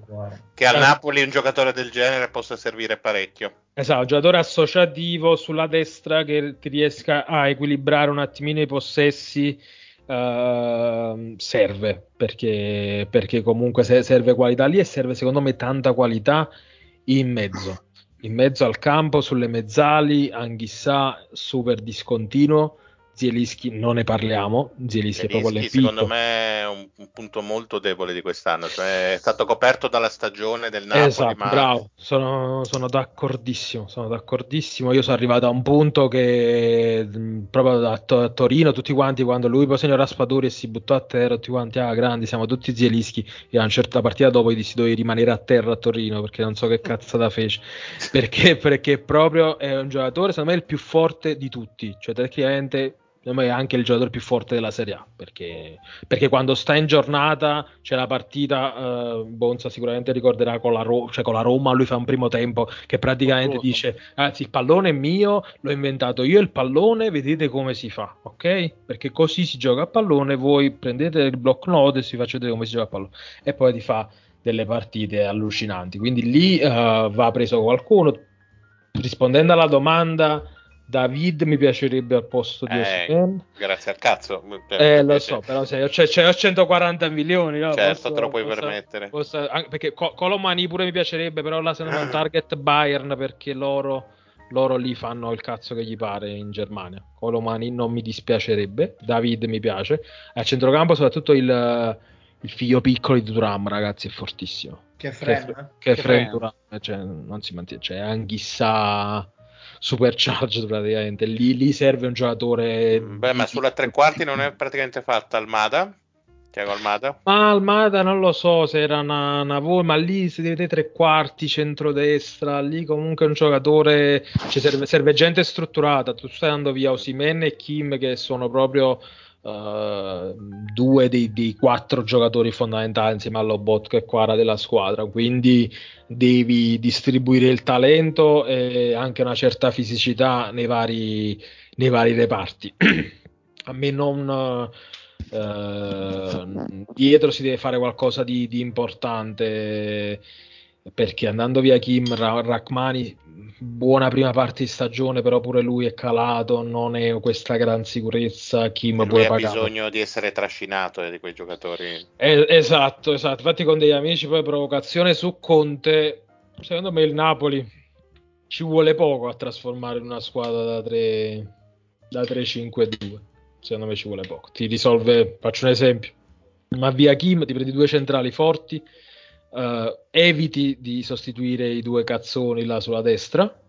che al Eh. Napoli un giocatore del genere possa servire parecchio. Esatto, un giocatore associativo sulla destra che ti riesca a equilibrare un attimino i possessi ehm, serve perché, perché comunque se- serve qualità lì e serve secondo me tanta qualità in mezzo, in mezzo al campo, sulle mezzali, Anghissà super discontinuo, Zielinski non ne parliamo, Zielinski è proprio l'empicco. secondo me è un, un punto molto debole di quest'anno, cioè è stato coperto dalla stagione del Napoli, Esatto, ma bravo, sono, sono d'accordissimo, sono d'accordissimo. Io sono arrivato a un punto che proprio da To- a Torino, tutti quanti, quando lui poi segnò Raspadori e si buttò a terra, tutti quanti, ah, grandi, siamo tutti zielischi. E a una certa partita dopo gli dissi dovevi rimanere a terra a Torino perché non so che cazzata fece. Perché, perché proprio è un giocatore, secondo me, il più forte di tutti, cioè tecnicamente. Secondo me è anche il giocatore più forte della Serie A perché, perché quando sta in giornata c'è la partita. eh, Bonza sicuramente ricorderà con la, Ro- cioè con la Roma. Lui fa un primo tempo che praticamente dice: Anzi, il pallone è mio, l'ho inventato io. Il pallone, vedete come si fa, ok? Perché così si gioca a pallone. Voi prendete il block note e si vedere come si gioca a pallone, e poi ti fa delle partite allucinanti. Quindi lì eh, va preso qualcuno. Rispondendo alla domanda, David mi piacerebbe al posto di Eh, grazie al cazzo. Eh, lo so, però se io c'è, c'è- ho 140 milioni, no? Certo, Posso- te lo puoi posso- permettere. posso- anche perché Co- Colomani pure mi piacerebbe, però là secondo me è un target Bayern perché loro, loro lì fanno il cazzo che gli pare in Germania. Colomani non mi dispiacerebbe, David mi piace. A centrocampo soprattutto il, il figlio piccolo di Duram, ragazzi, è fortissimo. Che Che, freno, eh? che Che. Duram, cioè, non si mantiene, cioè Anghissà supercharged praticamente. Lì, lì serve un giocatore... Beh, ma sulla tre quarti non è praticamente fatta Almada? Tiago Almada? Ma Almada non lo so se era una, una voi, ma lì se vedete tre quarti, centrodestra, lì comunque un giocatore, ci serve, serve gente strutturata. Tu stai andando via Osimhen e Kim che sono proprio eh, due dei, dei quattro giocatori fondamentali insieme all'Obot che è Quara della squadra, quindi devi distribuire il talento e anche una certa fisicità nei vari, nei vari reparti. A me non... eh, dietro si deve fare qualcosa di, di importante perché andando via Kim Ra- Rachmani buona prima parte di stagione però pure lui è calato non è questa gran sicurezza Kim pure ha pagato bisogno di essere trascinato eh, di quei giocatori. Eh, esatto, esatto. Infatti, con degli amici, poi provocazione su Conte. Secondo me, il Napoli ci vuole poco a trasformare in una squadra da 3 da 3-5-2. Secondo me, ci vuole poco. Ti risolve, faccio un esempio. Ma via Kim ti prendi due centrali forti, eh, eviti di sostituire i due cazzoni là sulla destra.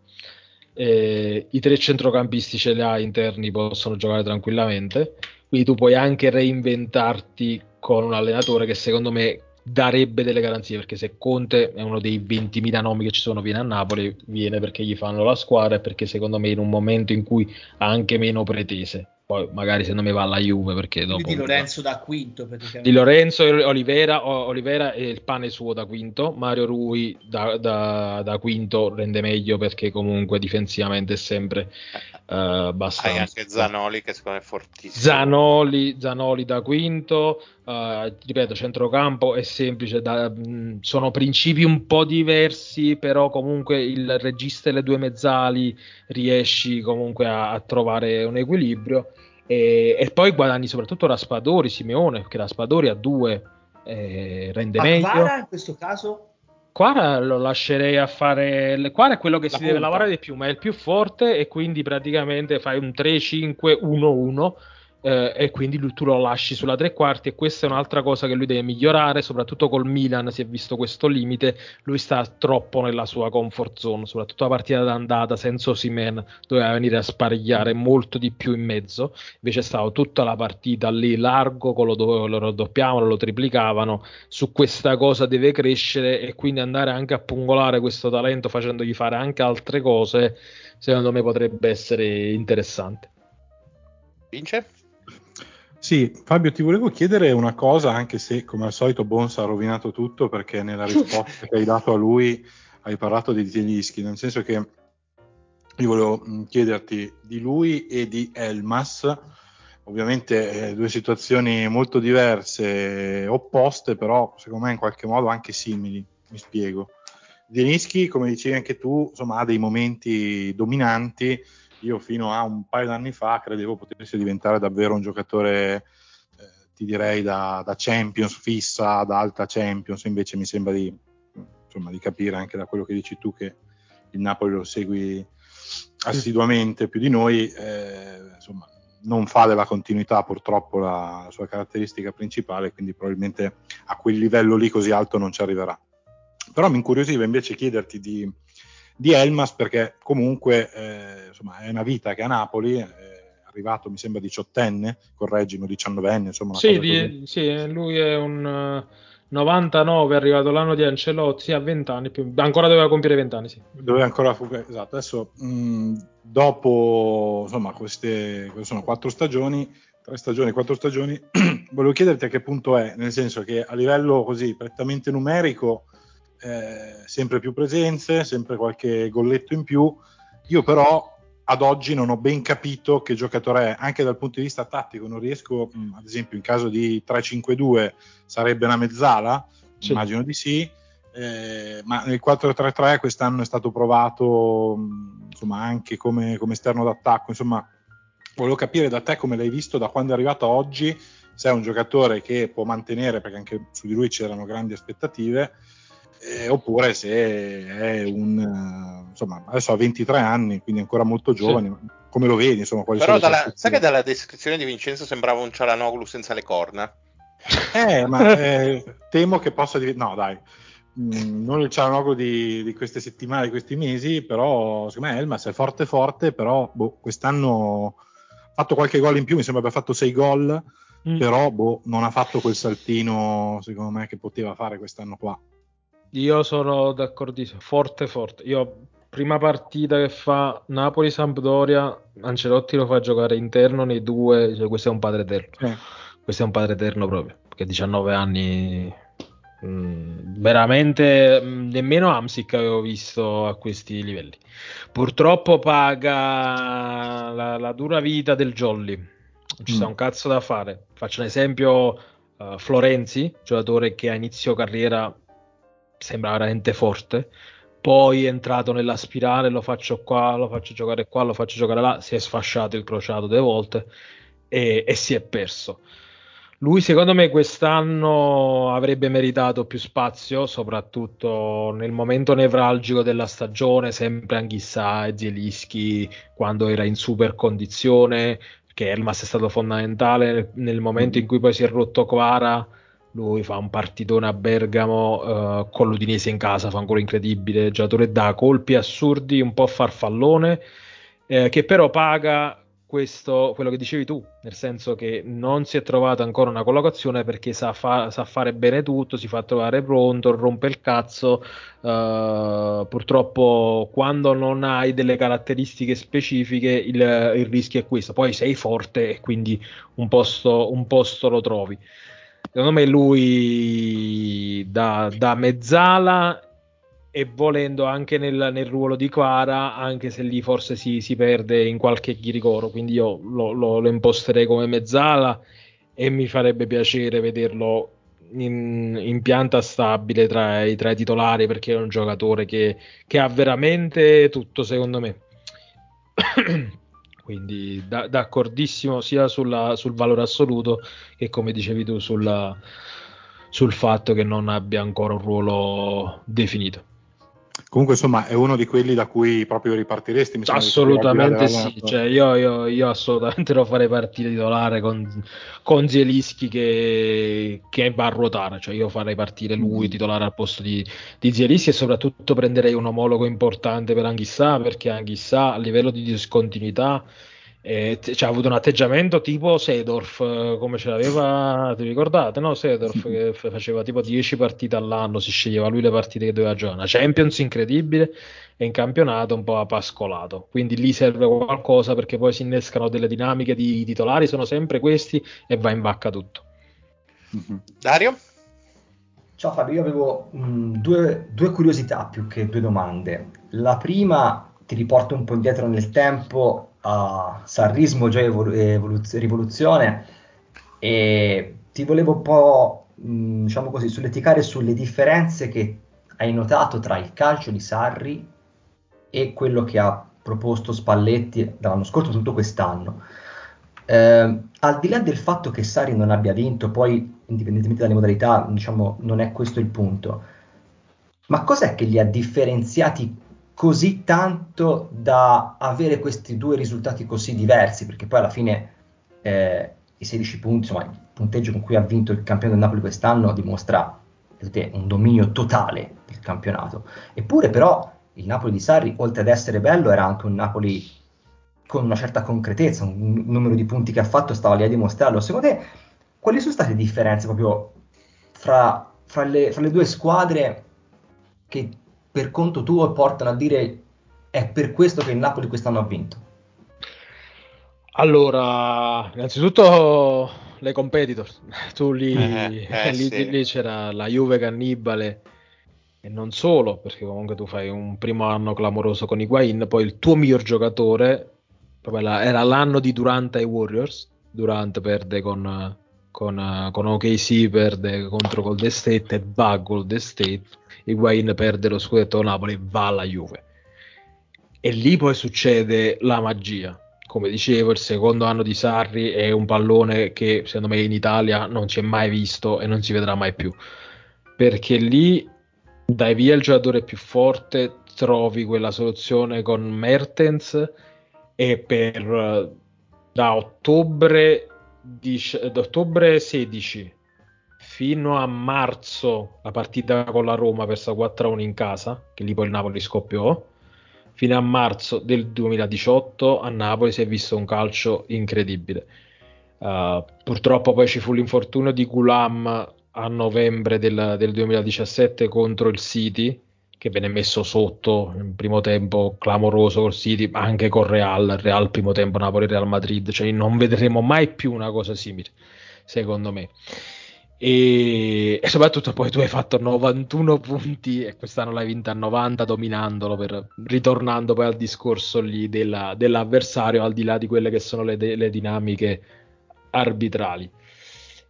eh, I tre centrocampisti ce li hai interni, possono giocare tranquillamente. Quindi tu puoi anche reinventarti con un allenatore che secondo me darebbe delle garanzie perché se Conte è uno dei 20.000 nomi che ci sono viene a Napoli viene perché gli fanno la squadra e perché secondo me in un momento in cui ha anche meno pretese poi magari secondo me va alla Juve perché dopo Quindi Lorenzo da quinto praticamente. di Lorenzo e Olivera, Olivera è il pane suo da quinto, Mario Rui da, da- da quinto rende meglio perché comunque difensivamente è sempre Hai abbastanza. anche Zanoli che secondo me è fortissimo. Zanoli, Zanoli da quinto, eh, ripeto, centrocampo è semplice, da- mh, sono principi un po' diversi, però comunque il regista e le due mezzali riesci comunque a, a trovare un equilibrio e, e poi guadagni soprattutto Raspadori, Simeone, perché Raspadori a due eh, rende Ma meglio. Kvara in questo caso? Quara lo lascerei a fare. Quara è quello che La si deve punta. lavorare di più, ma è il più forte e quindi praticamente fai un 3-5-1-1 eh, e quindi lui, tu lo lasci sulla tre quarti e questa è un'altra cosa che lui deve migliorare, soprattutto col Milan si è visto questo limite, lui sta troppo nella sua comfort zone, soprattutto la partita d'andata senza Osimen doveva venire a sparigliare molto di più in mezzo, invece è stato tutta la partita lì largo, lo, dove lo raddoppiavano, lo triplicavano, su questa cosa deve crescere e quindi andare anche a pungolare questo talento facendogli fare anche altre cose, secondo me potrebbe essere interessante. Vince? Sì, Fabio, ti volevo chiedere una cosa, anche se come al solito Bones ha rovinato tutto perché nella risposta che hai dato a lui hai parlato di Zielinski, nel senso che io volevo mh, chiederti di lui e di Elmas, ovviamente eh, due situazioni molto diverse, opposte, però secondo me in qualche modo anche simili, mi spiego. Zielinski, come dicevi anche tu, insomma, ha dei momenti dominanti, io fino a un paio d'anni fa credevo potesse diventare davvero un giocatore, eh, ti direi, da, da Champions fissa, da alta Champions, invece mi sembra di, insomma, di capire anche da quello che dici tu che il Napoli lo segui assiduamente più di noi, eh, insomma, non fa della continuità purtroppo la, la sua caratteristica principale, quindi probabilmente a quel livello lì così alto non ci arriverà. Però mi incuriosiva invece chiederti di, di Elmas perché comunque eh, insomma, è una vita che a Napoli è arrivato mi sembra diciottenne, correggimi, diciannovenne, insomma. Sì, di- sì, eh, lui è un eh, 99, è arrivato l'anno di Ancelotti, a 20 anni, più- ancora doveva compiere 20 anni, sì. Dove ancora esatto. Adesso mh, dopo insomma queste, queste sono quattro stagioni, tre stagioni, quattro stagioni, volevo chiederti a che punto è, nel senso che a livello così prettamente numerico eh, sempre più presenze, sempre qualche golletto in più. Io però ad oggi non ho ben capito che giocatore è, anche dal punto di vista tattico, non riesco, mh, ad esempio in caso di 3-5-2 sarebbe una mezzala, Sì. immagino di sì, eh, ma nel 4-3-3 quest'anno è stato provato mh, insomma anche come, come esterno d'attacco, insomma volevo capire da te come l'hai visto da quando è arrivato a oggi, se è un giocatore che può mantenere, perché anche su di lui c'erano grandi aspettative, eh, oppure se è un eh, insomma adesso ha 23 anni quindi ancora molto giovane ma come lo vedi insomma quali Però dalla, sai che dalla descrizione di Vincenzo sembrava un Cialanoglu senza le corna? eh ma eh, temo che possa diventare no dai Mm, non il Cialanoglu di, di queste settimane di questi mesi però secondo me Elmas è forte forte però boh, quest'anno ha fatto qualche gol in più mi sembra abbia fatto 6 gol Mm. però boh, non ha fatto quel saltino secondo me che poteva fare quest'anno qua Io sono d'accordissimo, forte forte. Io prima partita che fa Napoli-Sampdoria, Ancelotti lo fa giocare interno nei due, cioè, questo è un padre eterno. Eh. Questo è un padre eterno proprio, perché 19 anni mh, veramente mh, nemmeno Amsic avevo visto a questi livelli. Purtroppo paga la, la dura vita del Jolly. Non ci sta Mm. un cazzo da fare. Faccio un esempio eh, Florenzi, giocatore che a inizio carriera sembra veramente forte. Poi è entrato nella spirale, lo faccio qua, lo faccio giocare qua, lo faccio giocare là, si è sfasciato il crociato due volte e, e si è perso. Lui secondo me quest'anno avrebbe meritato più spazio, soprattutto nel momento nevralgico della stagione, sempre Anghissà e Zielinski quando era in super condizione, che Elmas è stato fondamentale nel, nel momento in cui poi si è rotto Quara, lui fa un partitone a Bergamo eh, con l'Udinese in casa, fa ancora incredibile, giocatore da colpi assurdi, un po' farfallone, eh, che però paga questo, quello che dicevi tu, nel senso che non si è trovata ancora una collocazione perché sa, fa- sa fare bene tutto, si fa trovare pronto, rompe il cazzo. eh, purtroppo, quando non hai delle caratteristiche specifiche, il, il rischio è questo. Poi sei forte e quindi un posto, un posto lo trovi. Secondo me, lui da, da mezzala e volendo anche nel, nel ruolo di Quara, anche se lì forse si, si perde in qualche ghirigoro. Quindi io lo, lo- lo imposterei come mezzala e mi farebbe piacere vederlo in, in pianta stabile tra i, tra i titolari perché è un giocatore che, che ha veramente tutto, secondo me. Quindi da- d'accordissimo sia sulla- sul valore assoluto che come dicevi tu sulla, sul fatto che non abbia ancora un ruolo definito. Comunque, insomma, è uno di quelli da cui proprio ripartiresti. Assolutamente sì, cioè, io, io- io assolutamente lo farei partire titolare con, con Zielinski che, che va a ruotare, cioè io farei partire lui titolare al posto di, di Zielinski e soprattutto prenderei un omologo importante per Anghissà perché Anghissà a livello di discontinuità eh, cioè, ha avuto un atteggiamento tipo Sedorf, come ce l'aveva, ti ricordate? No? Sedorf che f- faceva tipo 10 partite all'anno, si sceglieva lui le partite che doveva giocare. Una Champions incredibile e in campionato un po' apascolato. Quindi lì serve qualcosa perché poi si innescano delle dinamiche di titolari, sono sempre questi e va in vacca tutto. Mhm. Dario? Ciao Fabio, io avevo mh, due, due curiosità più che due domande. La prima ti riporto un po' indietro nel tempo a Sarrismo, Gioia e Evolu- Rivoluzione e ti volevo un po', mh, diciamo così, solleticare sulle differenze che hai notato tra il calcio di Sarri e quello che ha proposto Spalletti dall'anno scorso, tutto quest'anno. Eh, al di là del fatto che Sarri non abbia vinto, poi indipendentemente dalle modalità, diciamo, non è questo il punto. Ma cos'è che li ha differenziati così tanto da avere questi due risultati così diversi? Perché poi alla fine eh, i 16 punti, insomma, il punteggio con cui ha vinto il campione del Napoli quest'anno dimostra vedete, un dominio totale del campionato. Eppure però il Napoli di Sarri, oltre ad essere bello, era anche un Napoli con una certa concretezza, un, numero di punti che ha fatto stava lì a dimostrarlo. Secondo te, quali sono state le differenze proprio fra, fra le, fra le due squadre che per conto tuo portano a dire è per questo che il Napoli quest'anno ha vinto? Allora, innanzitutto le competitors. Tu lì, Eh, eh, lì- sì. lì c'era la Juve cannibale e non solo, perché comunque tu fai un primo anno clamoroso con Higuain, poi il tuo miglior giocatore era l'anno di Durant ai Warriors. Durant perde con, con, con OKC, perde contro Golden State e va a Golden State. Higuain perde lo scudetto con Napoli e va alla Juve. E lì poi succede la magia. Come dicevo, il secondo anno di Sarri è un pallone che secondo me in Italia non si è mai visto e non si vedrà mai più. Perché lì dai via il giocatore più forte, trovi quella soluzione con Mertens e per eh, da ottobre, da ottobre 16 fino a marzo la partita con la Roma persa 4-1 in casa, che lì poi il Napoli scoppiò. Fino a marzo del 2018 a Napoli si è visto un calcio incredibile. Uh, purtroppo poi ci fu l'infortunio di Gulam a novembre del, del 2017 contro il City, che venne messo sotto in primo tempo clamoroso col City, ma anche con Real, Real primo tempo Napoli-Real Madrid, cioè non vedremo mai più una cosa simile, secondo me. E, e soprattutto poi tu hai fatto 91 punti e quest'anno l'hai vinta a 90 dominandolo per, ritornando poi al discorso lì della, dell'avversario al di là di quelle che sono le, le dinamiche arbitrali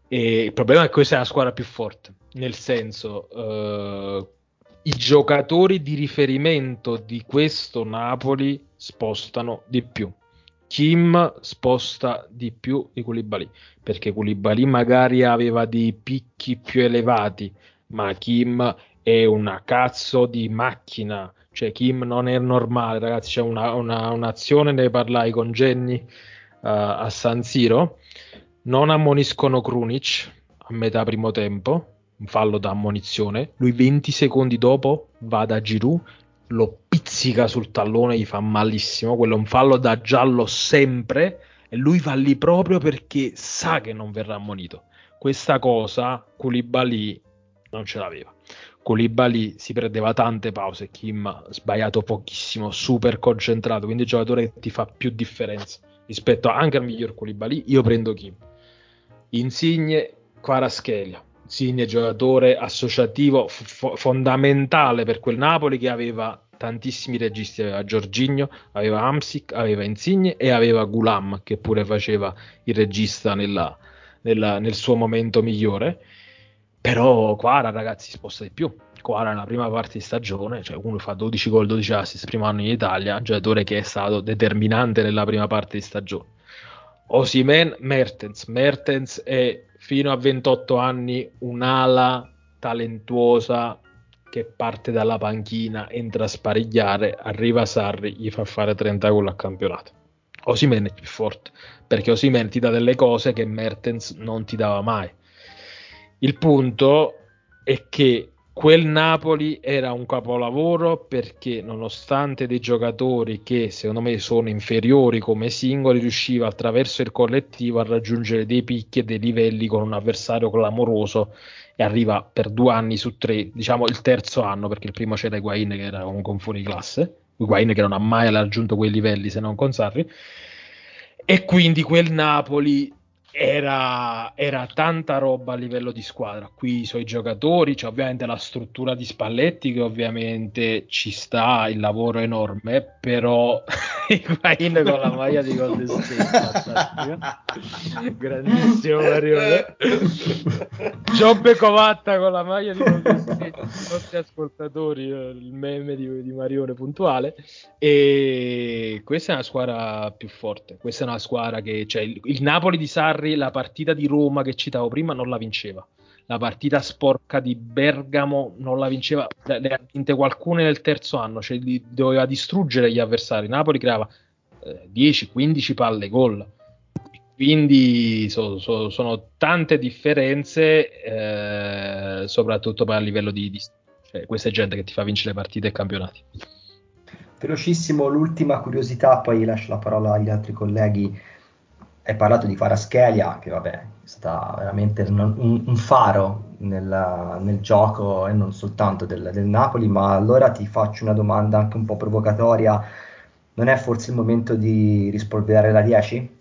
e il problema è che questa è la squadra più forte nel senso eh, i giocatori di riferimento di questo Napoli spostano di più. Kim sposta di più di Koulibaly perché Koulibaly magari aveva dei picchi più elevati ma Kim è una cazzo di macchina. Cioè Kim non è normale ragazzi c'è una, una, un'azione ne parlai con Jenny uh, a San Siro. Non ammoniscono Krunic a metà primo tempo un fallo da ammonizione lui 20 secondi dopo va da Giroud lo pizzica sul tallone, gli fa malissimo. Quello è un fallo da giallo sempre. E lui va lì proprio perché sa che non verrà ammonito. Questa cosa Koulibaly non ce l'aveva. Koulibaly si prendeva tante pause. Kim ha sbagliato pochissimo, super concentrato. Quindi il giocatore ti fa più differenza rispetto anche al miglior Koulibaly. Io prendo Kim. Insigne, Quaraschelia. Insigne giocatore associativo f- fondamentale per quel Napoli che aveva tantissimi registi, aveva Giorginio, aveva Amsic, aveva Insigne e aveva Gulam che pure faceva il regista nella, nella, nel suo momento migliore. Però Quara ragazzi sposta di più. Quara nella prima parte di stagione, cioè uno fa 12 gol, 12 assist primo anno in Italia, giocatore che è stato determinante nella prima parte di stagione. Osimen, Mertens. Mertens è fino a 28 anni un'ala talentuosa che parte dalla panchina, entra a sparigliare, arriva Sarri, gli fa fare 30 gol a campionato. Osimen è più forte, perché Osimen ti dà delle cose che Mertens non ti dava mai. Il punto è che quel Napoli era un capolavoro perché nonostante dei giocatori che secondo me sono inferiori come singoli riusciva attraverso il collettivo a raggiungere dei picchi e dei livelli con un avversario clamoroso e arriva per due anni su tre, diciamo il terzo anno perché il primo c'era Higuain che era comunque un fuori classe, Higuain che non ha mai raggiunto quei livelli se non con Sarri. E quindi quel Napoli era, era, tanta roba a livello di squadra. Qui i suoi giocatori, c'è ovviamente la struttura di Spalletti che ovviamente ci sta, il lavoro enorme, però Higuain con la maglia di Golden State, grandissimo Marione. Giobbe Covatta con la maglia di Golden State, i nostri ascoltatori, eh, il meme di, di Marione puntuale. E questa è una squadra più forte, questa è una squadra che, cioè il, il Napoli di Sarri la partita di Roma che citavo prima non la vinceva. La partita sporca di Bergamo non la vinceva, le ha vinte qualcuno nel terzo anno, cioè doveva distruggere gli avversari. Napoli creava eh, 10-15 palle gol. Quindi so, so, sono tante differenze, eh, soprattutto a livello di, di cioè, questa gente che ti fa vincere partite e campionati. Velocissimo, l'ultima curiosità, poi lascio la parola agli altri colleghi hai parlato di Faraschelia, che vabbè, è stata veramente un, un faro nel, nel, gioco e non soltanto del, del, Napoli, ma allora ti faccio una domanda anche un po' provocatoria. Non è forse il momento di rispolverare la 10?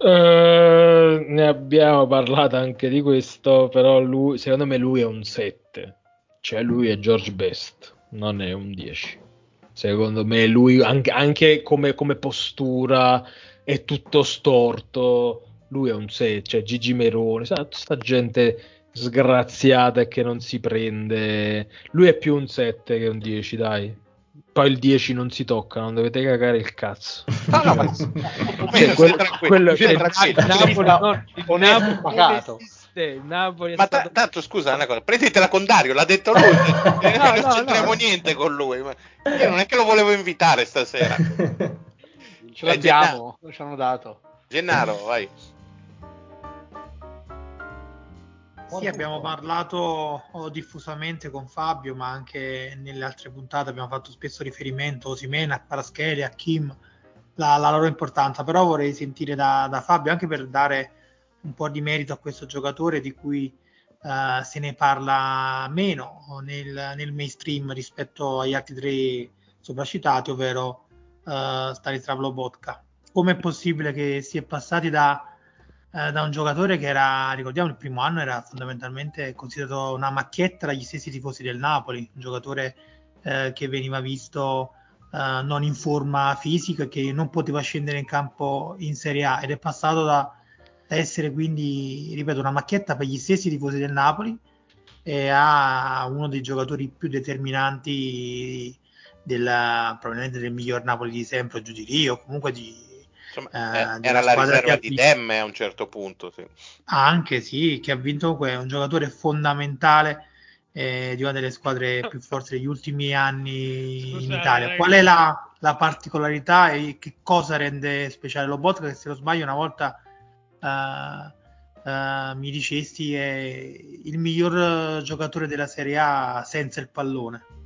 Uh, ne abbiamo parlato anche di questo, però lui, secondo me lui è un 7, cioè lui è George Best, non è un 10. Secondo me lui anche, anche come, come postura, è tutto storto. Lui è un 6, cioè Gigi Merone, sa, sta gente sgraziata e che non si prende. Lui è più un 7 che un 10, dai. Poi il 10 non si tocca, non dovete cagare il cazzo. No, no, ma cioè, quello, quello, Napoli, non, il Napoli pagato. Napoli ma stato... t- tanto scusa una cosa, prendetela con Dario, l'ha detto lui, no, non no, c'entriamo no. niente con lui. Ma io non è che lo volevo invitare stasera. Ce l'abbiamo, ce l'hanno dato. Gennaro, vai. Sì, abbiamo parlato oh, diffusamente con Fabio, ma anche nelle altre puntate abbiamo fatto spesso riferimento a Osimena, a Parascheli, a Kim, la, la, loro importanza. Però vorrei sentire da, da, Fabio anche per dare un po' di merito a questo giocatore di cui uh, se ne parla meno nel, nel mainstream rispetto agli altri tre sopracitati, ovvero uh, Stanislav Lobotka. Come è possibile che si è passati da, uh, da, un giocatore che era, ricordiamo, il primo anno era fondamentalmente considerato una macchietta dagli stessi tifosi del Napoli, un giocatore uh, che veniva visto non in forma fisica e che non poteva scendere in campo in Serie A ed è passato da, essere quindi, ripeto, una macchietta per gli stessi tifosi del Napoli e a uno dei giocatori più determinanti della, probabilmente del miglior Napoli di sempre, giù di Rio, comunque di... Insomma, eh, era la riserva di Demme a un certo punto, sì. Anche sì, che ha vinto comunque, è un giocatore fondamentale eh, di una delle squadre più forti degli ultimi anni Scusate, in Italia. Qual è la, la, particolarità e che cosa rende speciale Lobotka? Che se non sbaglio una volta uh, uh, mi dicesti è il miglior giocatore della Serie A senza il pallone.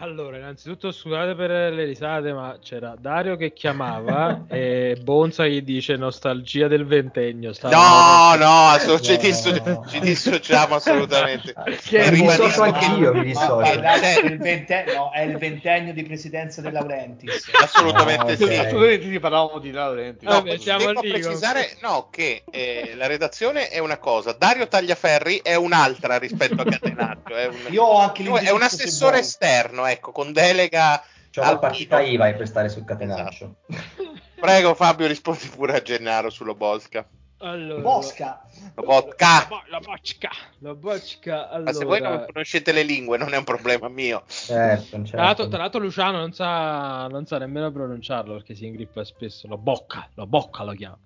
Allora, innanzitutto scusate per le risate, ma c'era Dario che chiamava e Bonza gli dice nostalgia del ventennio. No, no, no, ci, disso- ci dissociamo assolutamente. Che mi dissocio anch'io, mi dissocio. È, il ventennio, no, è il ventennio di presidenza della Laurentiis. Assolutamente sì. Assolutamente parlavamo di Laurentiis. No, Vabbè, siamo devo precisare no, che eh, la redazione è una cosa, Dario Tagliaferri è un'altra rispetto a Catenaccio. È un, Io ho anche è un assessore esterno ecco, con delega C'è la partita IVA per stare sul catenaccio. Esatto. Prego Fabio, rispondi pure a Gennaro sulla Bosca. Allora, Bosca. La vodka. La, bo- la bocca. La bocca. Ma se voi non Allora, conoscete le lingue, non è un problema mio. Certo, certo. Tra l'altro, tra l'altro Luciano non sa, non sa nemmeno pronunciarlo perché si ingrippa spesso. La bocca, la bocca lo chiama.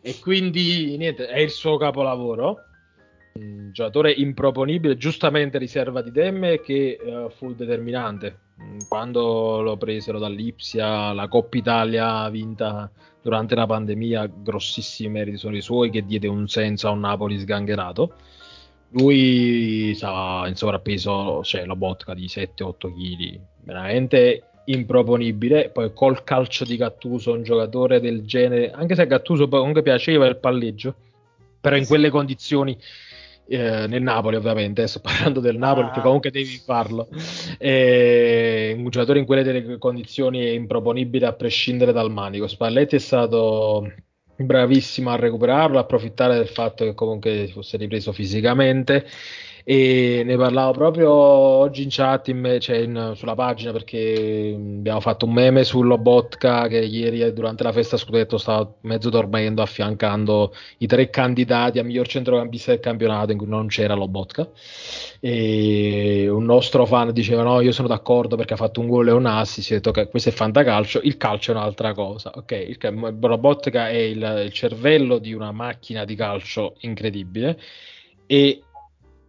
E quindi, niente, è il suo capolavoro. Un giocatore improponibile, giustamente riserva di Demme, che eh, fu determinante. Mm, Quando lo presero dall'Ipsia, la Coppa Italia vinta durante la pandemia, grossissimi meriti sono i suoi, che diede un senso a un Napoli sgangherato. Lui sa in sovrappeso, c'è la botka di 7-8 kg, veramente improponibile. Poi col calcio di Gattuso, un giocatore del genere, anche se a Gattuso comunque piaceva il palleggio, però in quelle condizioni eh, nel Napoli ovviamente, sto parlando del Napoli Ah. comunque devi farlo. E un giocatore in quelle delle condizioni è improponibile a prescindere dal manico. Spalletti è stato bravissimo a recuperarlo, a approfittare del fatto che comunque si fosse ripreso fisicamente. E ne parlavo proprio oggi in chat, in me- cioè in- sulla pagina, perché mh, abbiamo fatto un meme su Lobotka che ieri eh, durante la festa scudetto stava mezzo dormendo affiancando i tre candidati a miglior centrocampista del campionato in cui non c'era Lobotka e un nostro fan diceva no io sono d'accordo perché ha fatto un gol e un assist si è detto che questo è fantacalcio il calcio è un'altra cosa ok? Il, Lobotka è il, il cervello di una macchina di calcio incredibile. E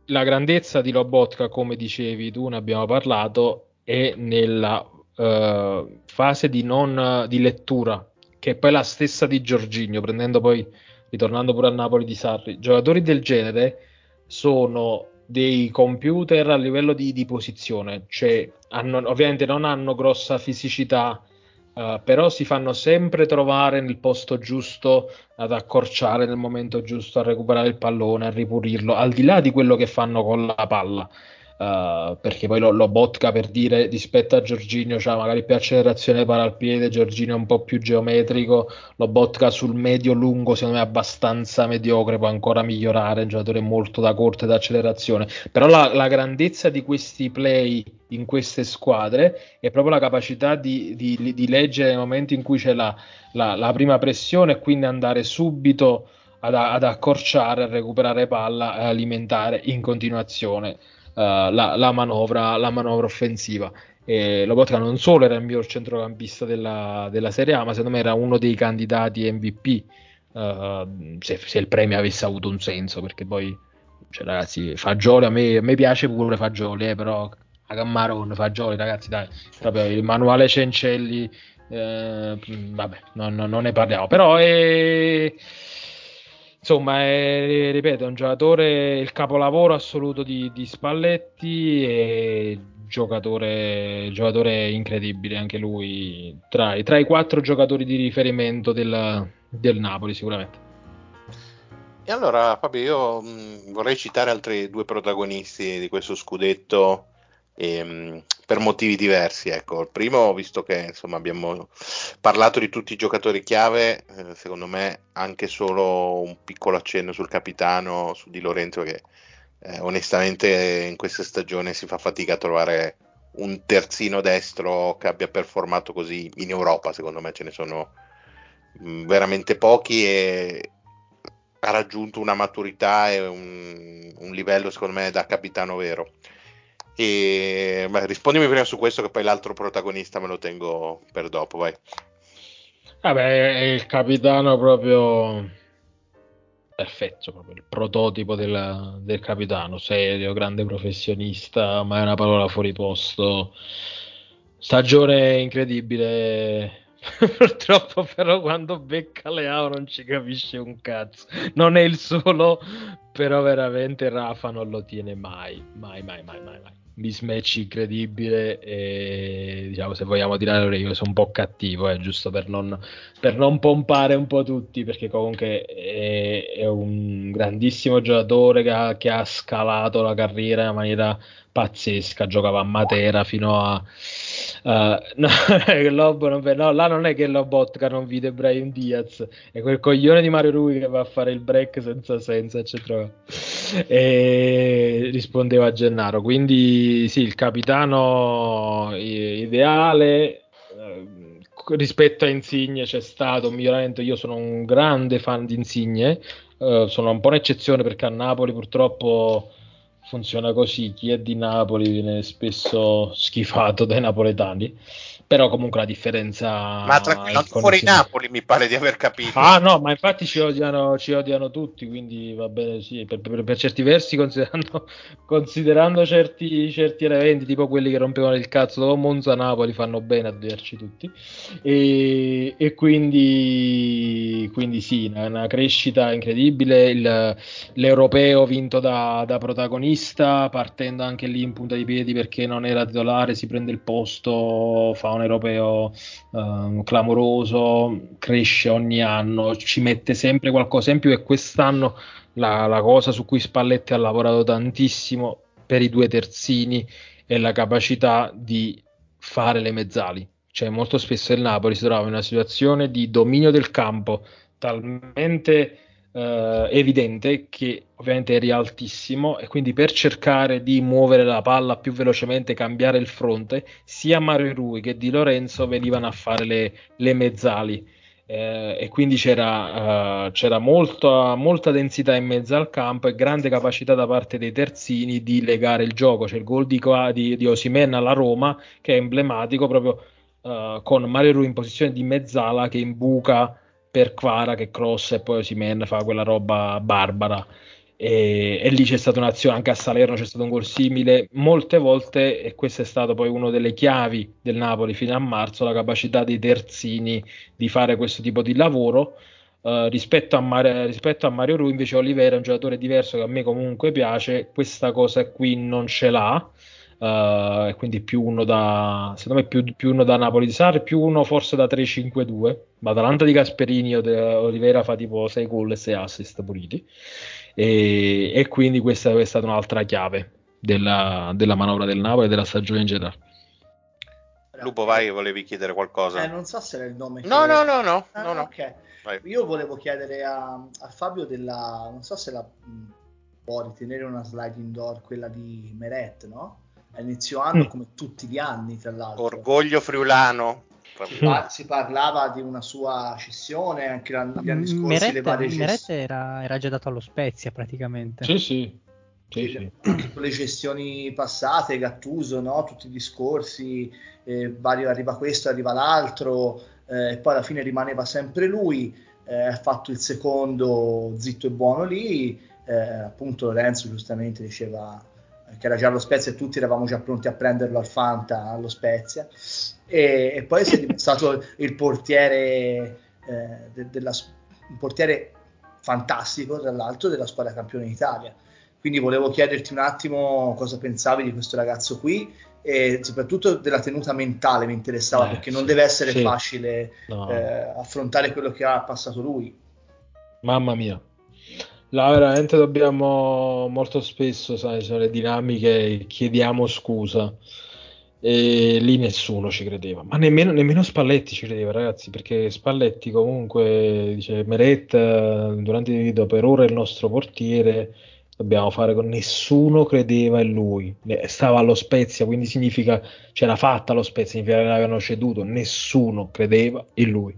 la grandezza di Lobotka come dicevi tu ne abbiamo parlato è nella eh, fase di non di lettura che è poi la stessa di Giorginio prendendo poi ritornando pure a Napoli di Sarri. Giocatori del genere sono dei computer a livello di, di posizione, cioè hanno, ovviamente non hanno grossa fisicità, eh, però si fanno sempre trovare nel posto giusto, ad accorciare nel momento giusto, a recuperare il pallone, a ripulirlo, al di là di quello che fanno con la palla. Uh, perché poi lo, lo Botka per dire rispetto a Giorginio c'ha magari più accelerazione palla al piede Giorginio è un po' più geometrico lo Botka sul medio lungo secondo me è abbastanza mediocre può ancora migliorare un giocatore molto da corte d'accelerazione. Però la, la grandezza di questi play in queste squadre è proprio la capacità di, di, di leggere nei momenti in cui c'è la, la, la prima pressione e quindi andare subito ad, ad accorciare, a recuperare palla e alimentare in continuazione la, la, manovra, la manovra offensiva. E Lobotka non solo era il miglior centrocampista della, della Serie A, ma secondo me era uno dei candidati MVP. Uh, se, se, il premio avesse avuto un senso, perché poi, cioè, ragazzi, Fagioli a me, a me piace pure Fagioli, eh, però a Gammaron, Fagioli, ragazzi, dai, proprio il manuale Cencelli, eh, vabbè, non, non, ne parliamo, però è insomma, è, ripeto, è un giocatore, il capolavoro assoluto di, di Spalletti e giocatore, giocatore incredibile anche lui, tra, tra, i quattro giocatori di riferimento del, del Napoli sicuramente. E allora Fabio, io mh, vorrei citare altri due protagonisti di questo scudetto ehm, per motivi diversi. Ecco, il primo, visto che insomma abbiamo parlato di tutti i giocatori chiave, eh, secondo me anche solo un piccolo accenno sul capitano, su Di Lorenzo, che eh, onestamente in questa stagione si fa fatica a trovare un terzino destro che abbia performato così in Europa. Secondo me ce ne sono mh, veramente pochi e ha raggiunto una maturità e un, un livello secondo me da capitano vero. E beh, rispondimi prima su questo, che poi l'altro protagonista me lo tengo per dopo. Vai. Vabbè, è il capitano proprio perfetto, proprio il prototipo del, del capitano, serio, grande professionista, mai una parola fuori posto. Stagione incredibile. Purtroppo, però, quando becca Leao non ci capisce un cazzo. Non è il solo, però, veramente Rafa non lo tiene mai, mai, mai, mai, mai. mai mismatch incredibile e diciamo se vogliamo tirare io sono un po' cattivo eh, giusto per non, per non pompare un po' tutti perché comunque è, è un grandissimo giocatore che ha, che ha, scalato la carriera in maniera pazzesca. Giocava a Matera fino a uh, no, Lobo non, no, là non è che Lobotka non vide Brian Diaz è quel coglione di Mario Rui che va a fare il break senza senso eccetera e rispondeva a Gennaro quindi sì il capitano ideale rispetto a Insigne c'è stato un miglioramento. Io sono un grande fan di Insigne, eh, sono un po' un'eccezione perché a Napoli purtroppo funziona così: chi è di Napoli viene spesso schifato dai napoletani. Però comunque la differenza. Ma tranquillo, fuori Napoli mi pare di aver capito. Ah no, ma infatti ci odiano, ci odiano tutti, quindi va bene sì, per, per- per certi versi considerando, considerando certi, certi eventi, tipo quelli che rompevano il cazzo dopo Monza Napoli, fanno bene a odiarci tutti. E, e quindi, quindi sì, una, una crescita incredibile, il- l'europeo vinto da, da protagonista, partendo anche lì in punta di piedi perché non era titolare, si prende il posto, fa un europeo ehm, clamoroso, cresce ogni anno, ci mette sempre qualcosa in più e quest'anno la, la cosa su cui Spalletti ha lavorato tantissimo per i due terzini è la capacità di fare le mezzali. Cioè molto spesso il Napoli si trova in una situazione di dominio del campo talmente eh, evidente che ovviamente eri altissimo e quindi per cercare di muovere la palla più velocemente, cambiare il fronte, sia Mario Rui che Di Lorenzo venivano a fare le, le mezzali. Eh, e quindi c'era, eh, c'era molta, molta densità in mezzo al campo e grande capacità da parte dei terzini di legare il gioco. C'è il gol di, di, di Osimhen alla Roma che è emblematico proprio eh, con Mario Rui in posizione di mezzala che imbuca per Kvara che cross e poi Osimhen fa quella roba barbara. E, e lì c'è stata un'azione, anche a Salerno c'è stato un gol simile. Molte volte, e questa è stata poi una delle chiavi del Napoli fino a marzo, la capacità dei terzini di fare questo tipo di lavoro. Eh, rispetto, a Mar- rispetto a Mario Rui, invece, Olivera è un giocatore diverso che a me comunque piace. Questa cosa qui non ce l'ha. Eh, e quindi più uno da secondo me più, più uno da Napoli di Sarri, più uno forse da 3-5-2. Ma Atalanta di Gasperini o Olivera fa tipo 6 gol e 6 assist puliti. E, e quindi questa è stata un'altra chiave della, della manovra del Napoli e della stagione in generale. Lupo, vai, volevi chiedere qualcosa? Eh, non so se era il nome. No, no, no, no, Ah, no, no. ok. Vai. Io volevo chiedere a, a Fabio della... Non so se la mh, può ritenere una slide indoor, quella di Meret, no? A inizio anno, Mm. come tutti gli anni, tra l'altro. Orgoglio friulano. Si, par- si parlava di una sua scissione anche l'anno- gli anni scorsi, le Meret, varie Meret gestioni. era, era già dato allo Spezia praticamente. Sì, sì. Sì, sì. Con le gestioni passate, Gattuso, no? tutti i discorsi, eh, vario- arriva questo, arriva l'altro, eh, e poi alla fine rimaneva sempre lui, eh, ha fatto il secondo zitto e buono lì, eh, appunto Lorenzo giustamente diceva che era già allo Spezia e tutti eravamo già pronti a prenderlo al Fanta allo Spezia e, e poi si è stato il portiere eh, de- della, un portiere fantastico tra l'altro della squadra campione d'Italia quindi volevo chiederti un attimo cosa pensavi di questo ragazzo qui e soprattutto della tenuta mentale mi interessava Eh, perché non sì, deve essere sì. facile No. eh, affrontare quello che ha passato lui Mamma mia. Là veramente dobbiamo molto spesso, sai, sono le dinamiche, chiediamo scusa. E lì nessuno ci credeva, ma nemmeno, nemmeno Spalletti ci credeva, ragazzi, perché Spalletti comunque dice Meret durante il video per ora è il nostro portiere, dobbiamo fare con nessuno credeva in lui. Stava allo Spezia, quindi significa c'era fatta lo Spezia, significa che l'avevano ceduto, nessuno credeva in lui.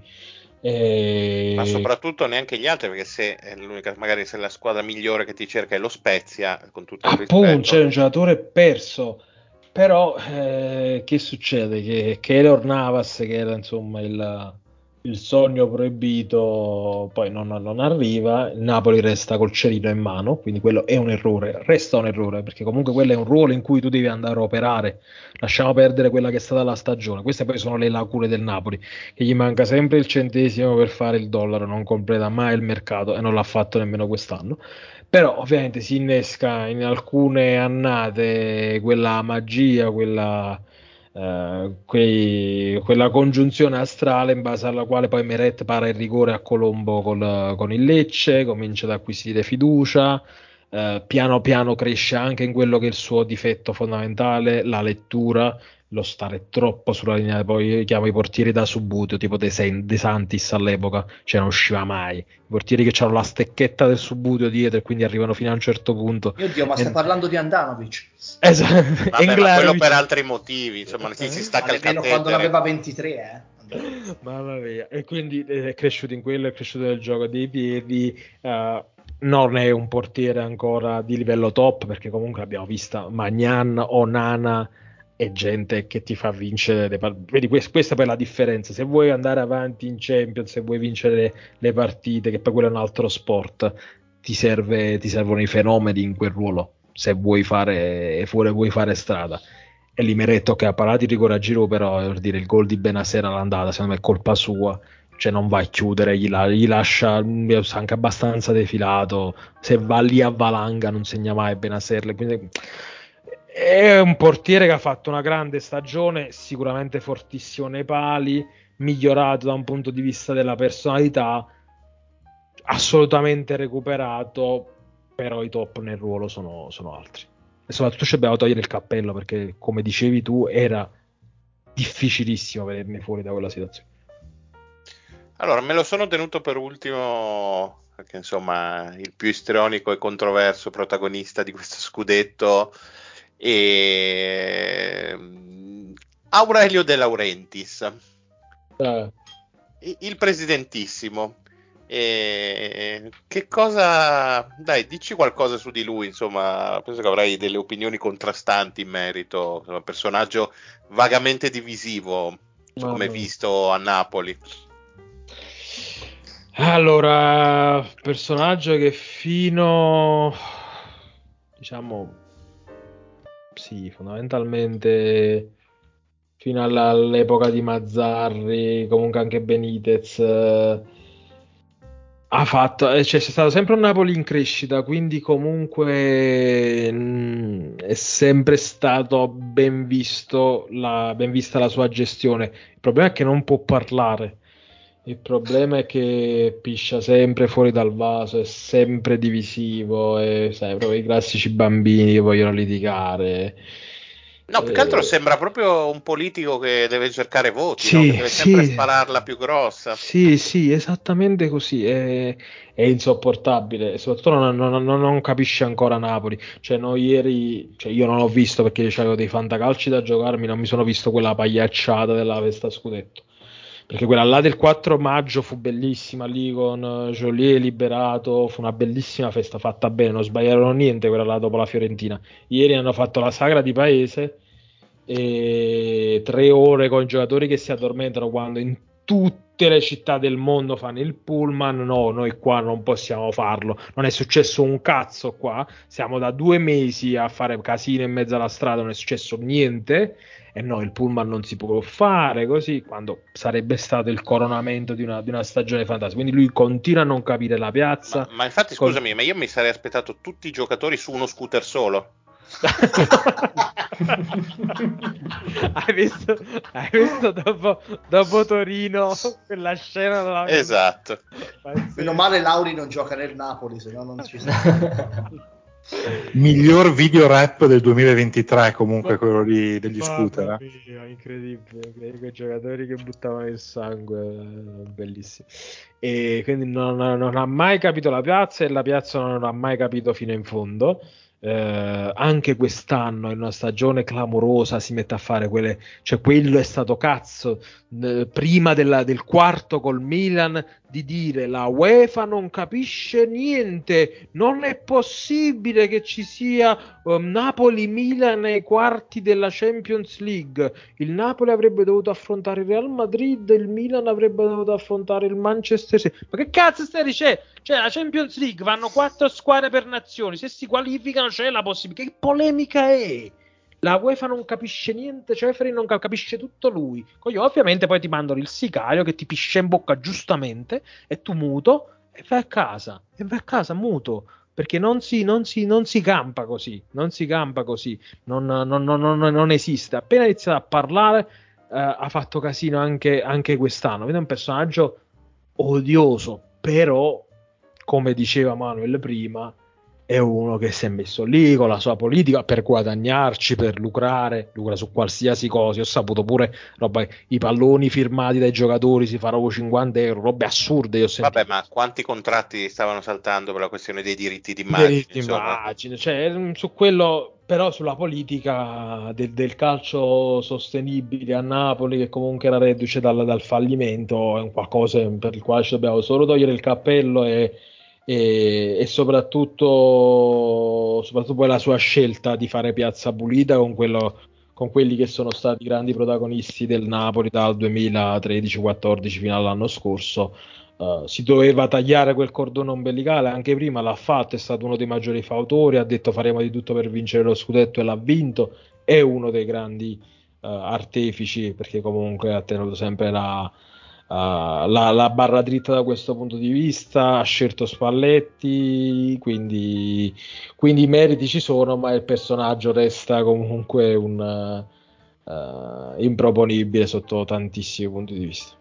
E- Ma soprattutto neanche gli altri, perché se è l'unica, magari se la squadra migliore che ti cerca è lo Spezia, con tutto il Appunto, rispetto. c'è un giocatore perso. Però eh, che succede? Che Keylor Navas, che era insomma il, il sogno proibito, poi non, non arriva. Il Napoli resta col cerino in mano, quindi quello è un errore. Resta un errore perché comunque quello è un ruolo in cui tu devi andare a operare. Lasciamo perdere quella che è stata la stagione. Queste poi sono le lacune del Napoli, che gli manca sempre il centesimo per fare il dollaro, non completa mai il mercato e non l'ha fatto nemmeno quest'anno. Però ovviamente si innesca in alcune annate quella magia, quella, eh, quei- quella congiunzione astrale in base alla quale poi Meret para il rigore a Colombo col- con il Lecce, comincia ad acquisire fiducia, eh, piano piano cresce anche in quello che è il suo difetto fondamentale, la lettura, lo stare troppo sulla linea, poi io chiamo i portieri da subuteo, tipo De, Sen- De Santis all'epoca, cioè non usciva mai. I portieri che hanno la stecchetta del subuteo dietro e quindi arrivano fino a un certo punto. Mio Dio, ma stai E- parlando di Andanovic? Esatto, Vabbè, ma quello per altri motivi, insomma, si, si sta Almeno calcando. quando aveva 23, eh. Mamma mia. E quindi eh, è cresciuto in quello, è cresciuto nel gioco dei piedi. eh, non è un portiere ancora di livello top perché comunque abbiamo visto Magnan o E gente che ti fa vincere le partite. Vedi, quest- questa poi è la differenza. Se vuoi andare avanti in Champions, se vuoi vincere le, le partite, che poi quello è un altro sport, ti, serve, ti servono i fenomeni in quel ruolo. Se vuoi fare, fuori, vuoi fare strada. E Limeretto che ha parato il rigore a giro, però per dire il gol di Benasera all'andata, secondo me è colpa sua. Cioè non va a chiudere, gli, la- gli lascia anche abbastanza defilato. Se va lì a valanga non segna mai Benasser. Quindi è un portiere che ha fatto una grande stagione, sicuramente fortissimo nei pali, migliorato da un punto di vista della personalità, assolutamente recuperato, però i top nel ruolo sono, sono altri. E soprattutto ci dobbiamo togliere il cappello perché, come dicevi tu, era difficilissimo vederne fuori da quella situazione. Allora, me lo sono tenuto per ultimo, perché insomma, il più istrionico e controverso protagonista di questo scudetto è mm, Aurelio De Laurentiis, Eh, il presidentissimo. E che cosa... Dai, dici qualcosa su di lui, insomma, penso che avrai delle opinioni contrastanti in merito, insomma, un personaggio vagamente divisivo, come visto a Napoli. Allora, personaggio che fino, diciamo, sì, fondamentalmente fino alla- all'epoca di Mazzarri, comunque anche Benitez, eh, ha fatto, eh, cioè, c'è stato sempre un Napoli in crescita, quindi comunque mh, è sempre stato ben visto la, ben vista la sua gestione. Il problema è che non può parlare. Il problema è che piscia sempre fuori dal vaso, è sempre divisivo, e sai, proprio i classici bambini che vogliono litigare. No, più che altro Eh, sembra proprio un politico che deve cercare voti, Sì, no? Che deve sempre sì. spararla più grossa. Sì, sì, esattamente così. È, è insopportabile. Soprattutto non, non- non- capisce ancora Napoli. Cioè, noi ieri, cioè, io non l'ho visto perché avevo dei fantacalci da giocarmi, non mi sono visto quella pagliacciata della festa scudetto. Perché quella là del 4 maggio fu bellissima lì con eh, Joliet liberato, fu una bellissima festa fatta bene, non sbagliarono niente quella là dopo la Fiorentina. Ieri hanno fatto la sagra di paese e tre ore con i giocatori che si addormentano quando in tutte le città del mondo fanno il pullman. No, noi qua non possiamo farlo. Non è successo un cazzo qua. Siamo da due mesi a fare casino in mezzo alla strada, non è successo niente. E no, il pullman non si può fare così quando sarebbe stato il coronamento di una, di una stagione fantastica. Quindi lui continua a non capire la piazza. Ma, ma infatti, Col- scusami, ma io mi sarei aspettato tutti i giocatori su uno scooter solo. hai visto, hai visto dopo, dopo Torino quella scena della Esatto. Meno male Lauri non gioca nel Napoli, se no non ci sta. Miglior video rap del 2023 comunque quello lì degli Mamma scooter. eh. mia, incredibile, que- quei giocatori che buttavano il sangue, eh, bellissimo. E quindi non, non ha mai capito la piazza e la piazza non ha mai capito fino in fondo. Eh, anche quest'anno in una stagione clamorosa si mette a fare quelle, cioè quello è stato cazzo eh, prima della- del quarto col Milan di dire la UEFA non capisce niente, non è possibile che ci sia um, Napoli-Milan ai quarti della Champions League. Il Napoli avrebbe dovuto affrontare il Real Madrid, il Milan avrebbe dovuto affrontare il Manchester City. Ma che cazzo stai dicendo? Cioè, la Champions League vanno quattro squadre per nazioni. Se si qualificano, c'è la possibilità. Che polemica è? La UEFA non capisce niente, Ceferi non cap- capisce tutto lui. Coglio, ovviamente poi ti mandano il sicario che ti piscia in bocca giustamente e tu muto e vai a casa. E vai a casa muto. Perché non si, non si, non si campa così. Non si campa così. Non, non- esiste. Appena iniziato a parlare, eh, ha fatto casino anche, anche quest'anno. Vede un personaggio odioso, però, come diceva Manuel prima, è uno che si è messo lì con la sua politica per guadagnarci, per lucrare, lucra su qualsiasi cosa. Io ho saputo pure roba, i palloni firmati dai giocatori si faranno 50 euro, robe assurde. Io ho sentito. Vabbè, ma quanti contratti stavano saltando per la questione dei diritti d'immagine? Diritti immagine, cioè, mm, su quello però sulla politica del, del calcio sostenibile a Napoli, che comunque era reduce dal, dal fallimento, è un qualcosa per il quale ci dobbiamo solo togliere il cappello e, e, e soprattutto, soprattutto poi la sua scelta di fare piazza pulita con, quello, con quelli che sono stati i grandi protagonisti del Napoli dal 2013-14 fino all'anno scorso. Uh, si doveva tagliare quel cordone ombelicale anche prima, l'ha fatto, è stato uno dei maggiori fautori, ha detto faremo di tutto per vincere lo scudetto e l'ha vinto, è uno dei grandi uh, artefici perché comunque ha tenuto sempre la, la, la, barra dritta da questo punto di vista, ha scelto Spalletti, quindi, quindi i meriti ci sono, ma il personaggio resta comunque un, improponibile sotto tantissimi punti di vista.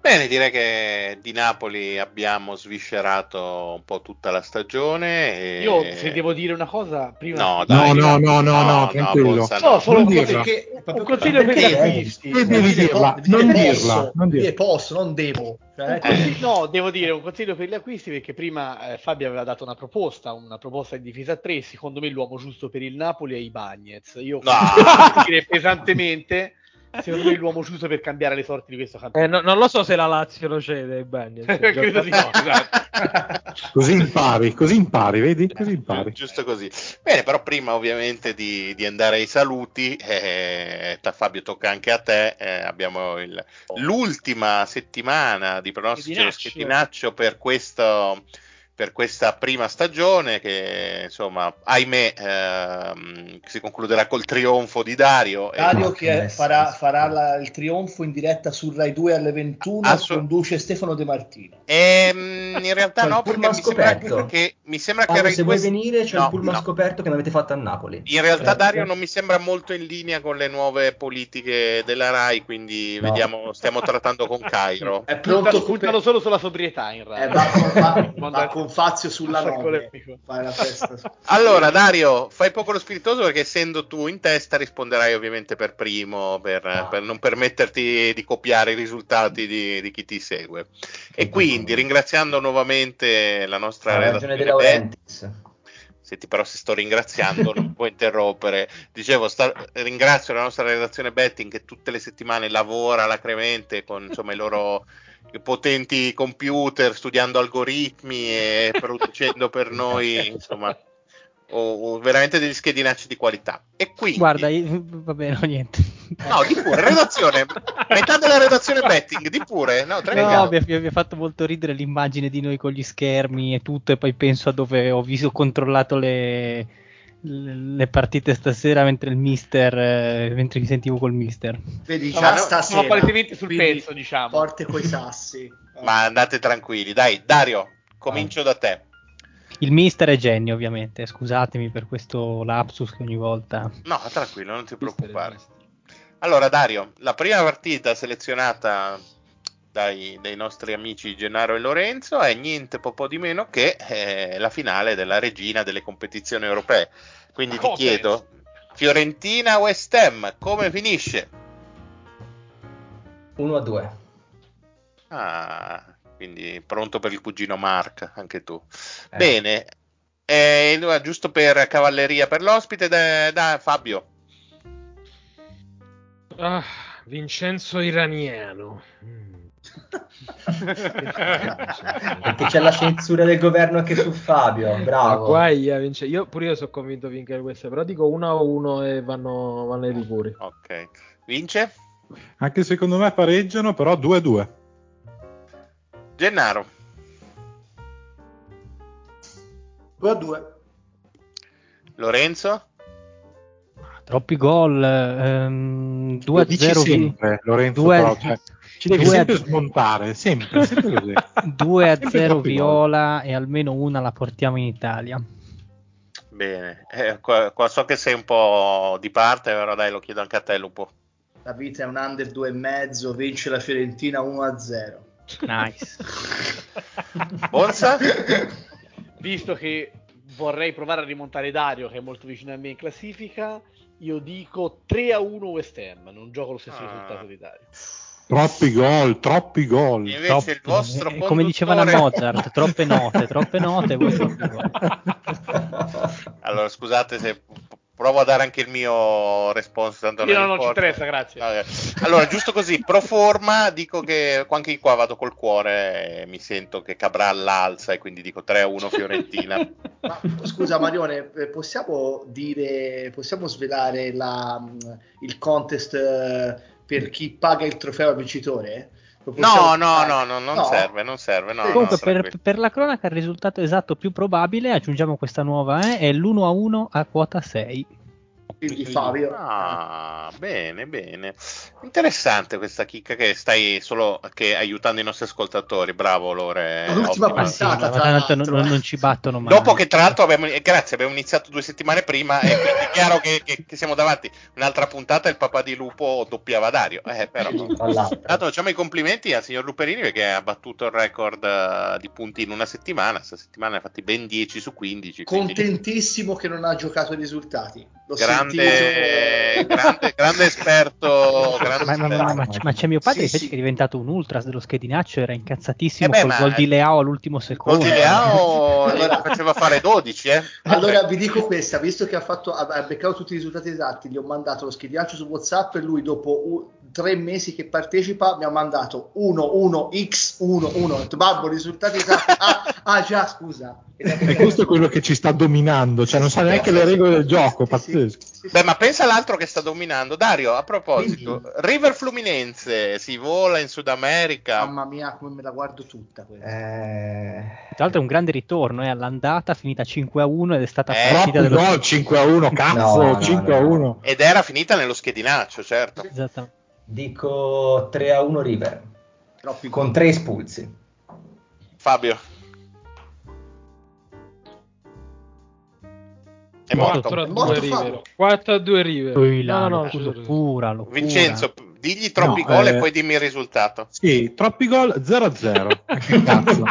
Bene, direi che di Napoli abbiamo sviscerato un po' tutta la stagione. E... Io se devo dire una cosa, prima no, dai, no, no, no, no, no, tranquillo. No, no, solo non dirla. Perché, un consiglio per gli acquisti. Devi dirla, non dirla, non dirla. Posso, non devo. Cioè, no, devo dire un consiglio per gli acquisti perché prima eh, Fabio aveva dato una proposta, una proposta in difesa a 3, secondo me l'uomo giusto per il Napoli è i Bagnets. Io No. devo dire pesantemente, secondo me l'uomo giusto per cambiare le sorti di questo Eh, campionato. no- non lo so se la Lazio lo cede, Bagni. Credo di no, esatto. Così impari, così impari, vedi? Così impari. Giusto così. Bene, però prima ovviamente di, di andare ai saluti, eh, Fabio tocca anche a te, eh, abbiamo il- l'ultima settimana di pronostici dello Schedinaccio. Schedinaccio per questo per questa prima stagione che insomma ahimè ehm, si concluderà col trionfo di Dario e- Dario che Eh, farà, farà la- il trionfo in diretta su Rai 2 alle 21 Assolut- conduce Stefano De Martino Ehm, in realtà no perché mi sembra che mi sembra che Paolo, Rai se 2 vuoi venire c'è no, il pullman no. scoperto che mi avete fatto a Napoli. In realtà Eh, Dario eh. non mi sembra molto in linea con le nuove politiche della Rai, quindi No. vediamo, stiamo trattando con Cairo. è pronto puntano solo sulla sobrietà in eh, realtà. va, con, va- Quando- va con Fazio sulla Sacco 9 leppico. fai la festa su- Allora Dario, fai poco lo spiritoso perché essendo tu in testa risponderai ovviamente per primo, per, Ah. per non permetterti di copiare i risultati di, di chi ti segue. E quindi ringraziando nuovamente la nostra ragione redazione De Laurentiis. Senti, però se sto ringraziando non può interrompere. Dicevo, sta- ringrazio la nostra redazione betting che tutte le settimane lavora alacremente con insomma, i loro potenti computer, studiando algoritmi e producendo per noi insomma o- o veramente degli schedinacci di qualità. E quindi, Guarda, io- va bene, no, niente. no, di pure, redazione, metà della redazione betting, di pure, no, No, mi ha, mi ha fatto molto ridere l'immagine di noi con gli schermi e tutto, e poi penso a dove ho visto, ho controllato le, le partite stasera mentre il mister, eh, mentre mi sentivo col mister. vedi già no, stasera sono palesemente sul pezzo, diciamo. forte coi sassi Ma andate tranquilli, dai, Dario, comincio da te. Il mister è genio, ovviamente. Scusatemi per questo lapsus che ogni volta. No, tranquillo, non ti preoccupare. Allora, Dario, la prima partita selezionata dai, dai nostri amici Gennaro e Lorenzo è niente po' po' di meno che eh, la finale della regina delle competizioni europee. Quindi ti Conference. chiedo, Fiorentina West Ham, come finisce? 1 a 2. Ah, quindi pronto per il cugino Mark, anche tu. Eh. Bene, eh, giusto per cavalleria per l'ospite, da, da Fabio. Ah, Vincenzo Iraniano. Mm. Perché c'è la censura del governo anche su Fabio. Bravo. Guai, eh, Vince- Io pure io sono convinto vincere queste, però dico 1 a 1 e vanno, vanno ai rigori. Ok, vince? Anche secondo me pareggiano, però 2 a 2. Gennaro. 2 a 2 Lorenzo? Troppi gol. ehm, 2 Lo a dici 0. sempre, Lorenzo, due- però, cioè, ci devi due a- sempre smontare, sempre, sempre così. 2 a Sempre 0 troppi Viola e almeno una la portiamo in Italia. Bene, eh, qua, qua so che sei un po' di parte, però dai, lo chiedo anche a te, Lupo. la vita è un under 2 e mezzo vince la Fiorentina 1 a 0 Nice. Bonsa? Visto che vorrei provare a rimontare Dario, che è molto vicino a me in classifica, io dico 3 a 1 West Ham. Non gioco lo stesso Ah. risultato di Dario. Troppi gol, troppi gol. Invece Troppe- il vostro eh, come dicevano a conduttore- Mozart, troppe note, troppe note. voi troppi gol. Allora, scusate se provo a dare anche il mio response. Tanto Io non non ci interessa, grazie. Vabbè. Allora, giusto così, pro forma, dico che anche qua vado col cuore, mi sento che Cabral l'alza e quindi dico 3-1 Fiorentina. Ma, scusa Marione, eh, possiamo dire, possiamo svelare la, il contest eh, per chi paga il trofeo al vincitore? No, no, no, no, non serve, non serve. No, Comunque, no, per, per la cronaca, il risultato esatto più probabile, aggiungiamo questa nuova, eh, è l'1 a 1 a quota 6. Quindi Fabio. Ah, bene, bene. Interessante questa chicca che stai solo che aiutando i nostri ascoltatori. Bravo, Lore. L'ultima sì, Passata, ma tra non, l'altro. non- non ci battono mai. Dopo che tra l'altro abbiamo, eh, grazie, abbiamo iniziato due settimane prima e quindi è chiaro che, che- che siamo davanti. Un'altra puntata il papà di Lupo doppiava Dario. Eh, però. Tra l'altro. Tanto facciamo i complimenti al signor Luperini perché ha battuto il record eh, di punti in una settimana. Questa settimana ne ha fatti ben 10 su 15. quindi- Contentissimo che non ha giocato i risultati. Grande, grande, grande esperto. Grande Ma, ma- ma- ma- esperto. ma c'è mio padre Sì, invece sì. che è diventato un ultras dello schedinaccio, era incazzatissimo Eh beh, col gol di Leao all'ultimo Gol secondo. di Leao Allora- faceva fare 12, eh? Allora vi dico questa, visto che ha, fatto, ha ha beccato tutti i risultati esatti, gli ho mandato lo schedinaccio su WhatsApp e lui dopo u- tre mesi che partecipa mi ha mandato 1 1 x 1 1 ho detto, babbo risultati esatti ah, ah, già scusa E questo è quello che ci sta dominando, cioè non sa neanche le regole del gioco, Sì, pazzesco. Beh, ma pensa all'altro che sta dominando. Dario, a proposito, Quindi- River Fluminense si vola in Sud America. mamma mia come me la guardo tutta. Eh, Tra l'altro è un grande ritorno, è all'andata finita 5 a 1 ed è stata Eh, partita dello gol, 5 a 1, cazzo, No, no, 5 a no. 1. Ed era finita nello schedinaccio, certo. Esattamente. dico 3 a 1 River Troppi con 3 espulsi. Fabio. È morto. 4 a È morto 2 River. Fabio. 4 a 2 River. Là, No, no, locura, scusa. locura, locura. Vincenzo, digli troppi No, gol eh, e poi dimmi il risultato. Sì, troppi gol 0 a 0. Che cazzo.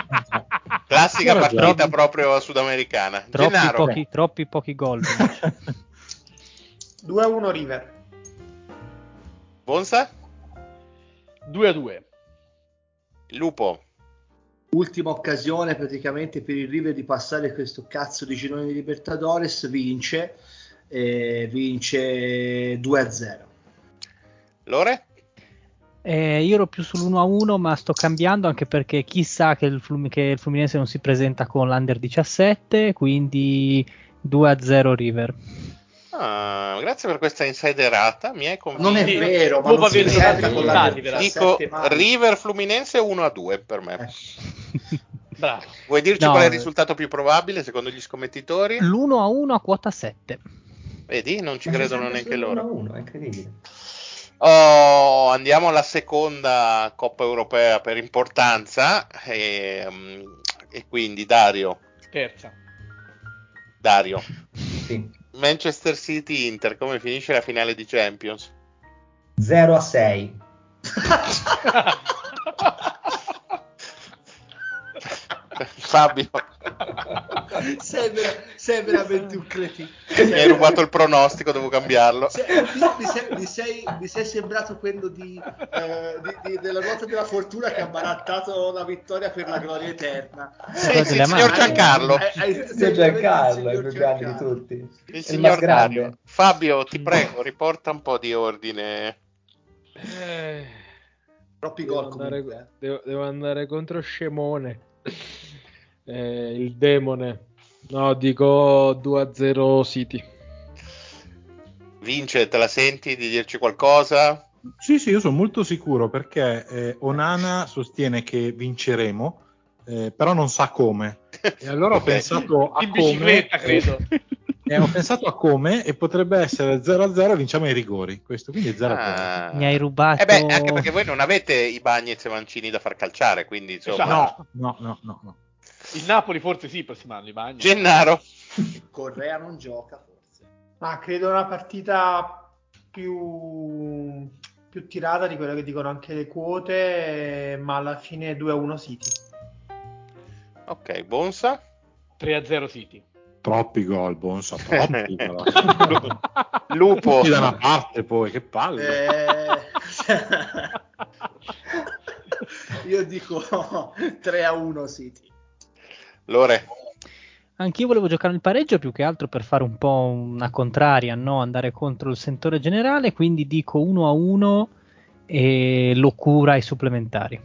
Classica Zero a zero. partita proprio sudamericana. Troppi Gennaro, pochi, troppi pochi gol. 2 a 1 River. Bonsa, 2 a 2. Lupo. Ultima occasione praticamente per il River di passare questo cazzo di girone di Libertadores vince eh, vince 2 a 0 Lore? Eh, io ero più sull'1 a 1, ma sto cambiando anche perché chissà che il, Flum- che il Fluminense non si presenta con l'Under 17, quindi 2 a 0 River. Ah, grazie per questa insiderata. Mi hai convinto. non è vero ma non si con la però. Dico 17 mai. River Fluminense 1 a 2 per me. Eh. Bravo. Vuoi dirci No, qual è il risultato più probabile secondo gli scommettitori? L'1 a 1 a quota 7. Vedi, non ci Ma credono neanche loro. 1 è incredibile. Oh, andiamo alla seconda Coppa Europea per importanza e, mm, e quindi Dario, Terza. Dario, Sì. Manchester City Inter, come finisce la finale di Champions? 0 a 6. Fabio, sei, vera- sei veramente un cretino mi hai rubato il pronostico, devo cambiarlo. Sei- mi, sei, mi sei- mi sei sembrato quello di, eh, di- di- della ruota della fortuna che ha barattato la vittoria per la gloria eterna. Sì, Guarda sì, il signor. Giancarlo. Eh, eh, Il sei signor veramente Giancarlo, il signor più grande di tutti. Il Il signor. Dario. Fabio, ti prego, riporta un po' di ordine. Eh, Troppi devo, gol andare, devo- devo andare contro Scemone. Eh, il demone. No, dico 2 a 0 City. Vince, te la senti di dirci qualcosa? Sì, sì, io sono molto sicuro perché eh, Onana sostiene che vinceremo, eh, però non sa come. E allora ho pensato a In come. bicicletta, credo. E ho pensato a come e potrebbe essere 0-0 e vinciamo ai rigori. Questo quindi è 0-0. Ah. Mi hai rubato. Eh beh, anche perché voi non avete i Bagnets e Mancini da far calciare, quindi insomma... Esatto. No, no, no, no, no. Il Napoli forse sì, prossimo anno, i bagni. Gennaro, Correa non gioca forse. Ma credo una partita più, più tirata di quella che dicono anche le quote, ma alla fine 2 a 1 City. ok, Bonsa. 3 a 0 City. Troppi gol, Bonsa, troppi. Lupo. Tutti da una parte poi, che palle. Eh, Io dico 3 a 1 City. Lore. Anch'io volevo giocare il pareggio più che altro per fare un po' una contraria, no? andare contro il sentore generale, quindi dico 1 a 1 e locura ai supplementari.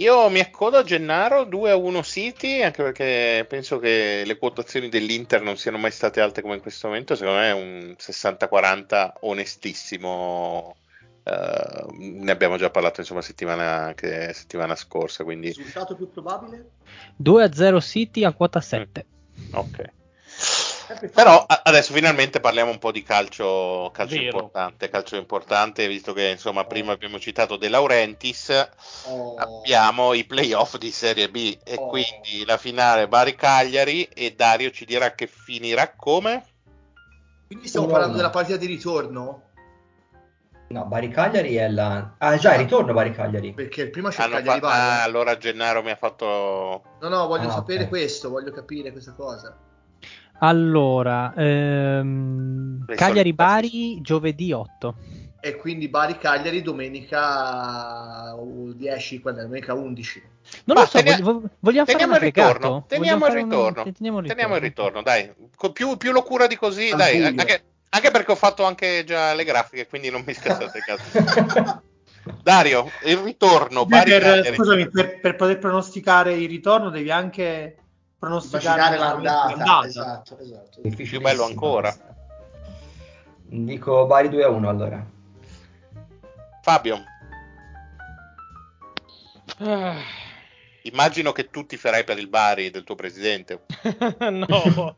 Io mi accodo a Gennaro 2 a 1 City, anche perché penso che le quotazioni dell'Inter non siano mai state alte come in questo momento. Secondo me è un 60-40 onestissimo. Uh, ne abbiamo già parlato insomma settimana, che, settimana scorsa. Quindi... Risultato più probabile? 2 a 0 City a quota 7. Mm. Ok. Però adesso finalmente parliamo un po' di calcio, calcio importante, calcio importante, visto che insomma prima abbiamo citato De Laurentiis, oh. abbiamo i playoff di Serie B e oh. quindi la finale Bari Cagliari e Dario ci dirà che finirà come? Quindi stiamo oh, parlando della partita di ritorno? No, Bari Cagliari è la... Ah già, il ritorno Bari Cagliari. Perché il primo c'è il Cagliari fa... Bari. Ah, allora Gennaro mi ha fatto... No, no, voglio ah, sapere okay. questo, voglio capire questa cosa. Allora, ehm, Cagliari-Bari giovedì 8. E quindi Bari-Cagliari domenica 10, quando è? Domenica 11. Non Ma lo so, tenia- vogliamo fare un ritorno. Teniamo il ritorno. Un... Teniamo il ritorno. Teniamo il ritorno, dai. Più, più locura di così, Al dai. Anche, anche, perché ho fatto anche già le grafiche, quindi non mi scassate il caso. Dario, il ritorno. Per, scusami, per, per poter pronosticare il ritorno devi anche pronosticare l'andata. l'andata. Esatto, esatto. Più bello ancora. Dico Bari 2 a 1 allora. Fabio. Ah. Immagino che tu ti farai per il Bari del tuo presidente. no,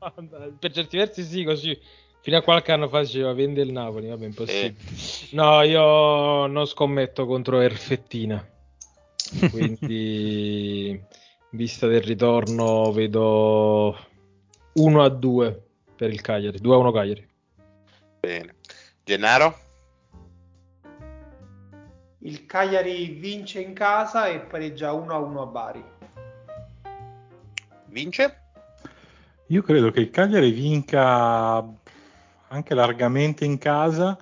per certi versi sì, così. Fino a qualche anno fa diceva vende il Napoli, vabbè, impossibile. Eh. No, io non scommetto contro Erfettina. Quindi vista del ritorno vedo 1 a 2 per il Cagliari, 2 a 1 Cagliari. Bene. Gennaro? Il Cagliari vince in casa e pareggia 1 a 1 a Bari. Vince? Io credo che il Cagliari vinca anche largamente in casa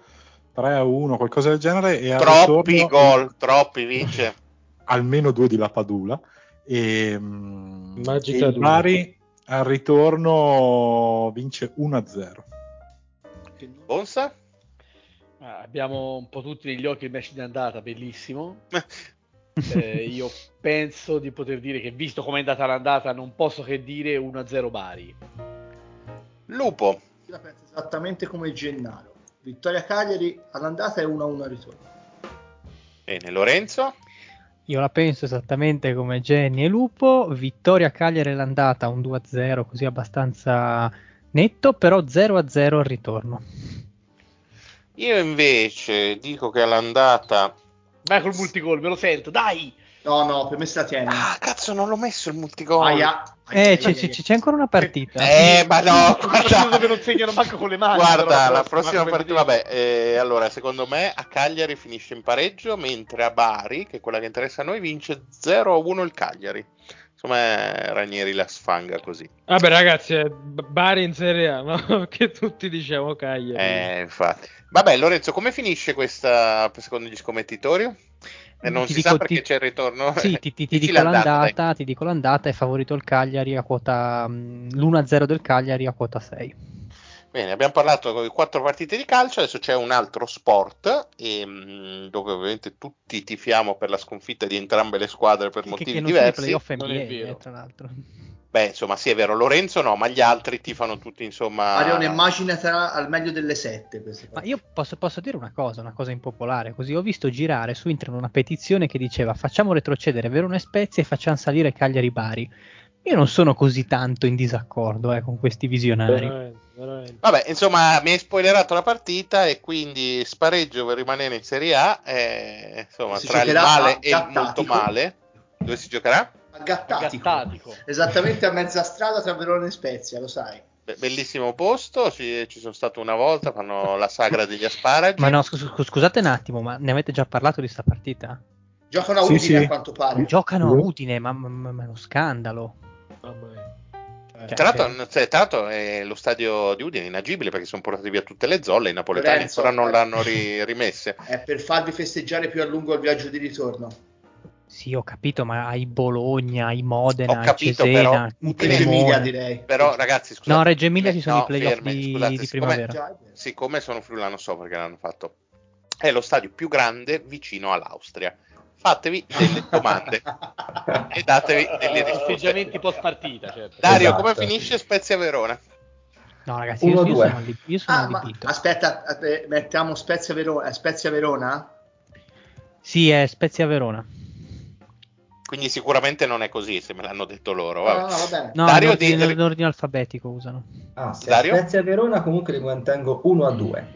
3 a 1, qualcosa del genere. E troppi ritorno... gol, troppi vince. Almeno due di Lapadula e, mm, Magica e Bari al ritorno vince 1-0. Bonsa? Ah, abbiamo un po' tutti negli occhi il match di andata, bellissimo. eh, io penso di poter dire che visto come è andata l'andata non posso che dire 1-0 Bari. Lupo. La penso esattamente come Gennaro. Vittoria Cagliari all'andata e 1-1 al ritorno. Bene, Lorenzo? Io la penso esattamente come Jenny e Lupo. Vittoria Cagliari l'andata un 2-0, così abbastanza netto, però 0-0 al ritorno. Io invece dico che all'andata. Vai col multigol, me lo sento, dai! No, no, per me se la tieni. Ah, cazzo, non l'ho messo il multigol. Aia. Eh, c'è, c'è, c'è, ancora una partita. Eh, ma no, guarda. non segnano manco con le mani. Guarda, la prossima partita, vabbè, eh, allora, secondo me a Cagliari finisce in pareggio, mentre a Bari, che è quella che interessa a noi, vince 0-1 il Cagliari. Insomma, Ranieri la sfanga così. Vabbè, ragazzi, Bari in Serie A, no? che tutti diciamo Cagliari. Eh, infatti. Vabbè, Lorenzo, come finisce questa secondo gli scommettitori? E non ti si dico, sa perché ti, c'è il ritorno. Sì, ti, ti, ti dico l'andata, ti dico l'andata, è favorito il Cagliari a quota l'1-0 del Cagliari a quota 6. Bene, abbiamo parlato di quattro partite di calcio, adesso c'è un altro sport e, dove ovviamente tutti tifiamo per la sconfitta di entrambe le squadre per che, motivi che diversi. Playoff NBA, eh, tra l'altro. Beh, insomma, sì, è vero, Lorenzo no, ma gli altri tifano tutti, insomma... Arione, immaginatela al meglio delle sette. Ma io posso, posso, dire una cosa, una cosa impopolare, così ho visto girare su internet una petizione che diceva facciamo retrocedere Verona e Spezia e facciamo salire Cagliari Bari. Io non sono così tanto in disaccordo eh, con questi visionari. Veramente, veramente. Vabbè, insomma, mi hai spoilerato la partita e quindi spareggio per rimanere in Serie A, e, insomma, si tra il male e il molto male. Dove si giocherà? Gattatico. Gattatico. Esattamente a mezza strada tra Verona e Spezia, lo sai. bellissimo posto, ci, ci, sono stato una volta, fanno la sagra degli asparagi. Ma no, scus- scusate un attimo, ma ne avete già parlato di sta partita? Giocano a Udine sì. a quanto pare. Giocano a Udine, ma, ma, ma è uno scandalo. Cioè, tra, l'altro, cioè, tra, l'altro, è lo stadio di Udine inagibile perché sono portati via tutte le zolle, i napoletani Lorenzo, ancora non l'hanno ri- rimesse. È per farvi festeggiare più a lungo il viaggio di ritorno. Sì, ho capito, ma hai Bologna, hai Modena, Ho hai capito, Cesena, però- hai Reggio. Emilia direi. Però ragazzi, scusate. No, Reggio Emilia ci sono no, i playoff fermi, di, scusate, di siccome- primavera. Siccome sono friulano so perché l'hanno fatto. È lo stadio più grande vicino all'Austria. Fatevi delle domande e datevi delle risposte. Atteggiamenti post partita, certo. Dario, Esatto. come finisce Spezia Verona? No, ragazzi, io, io 1-2. sono, lì- io sono Ah, ma aspetta, eh, mettiamo Spezia Verona. è Spezia Verona? Sì, è Spezia Verona. Quindi sicuramente non è così, se me l'hanno detto loro. No, vabbè. no, va bene. No, Dario in ordine, di- in ordine alfabetico usano. Ah, se Dario? Spezia Verona comunque li mantengo 1 a 2.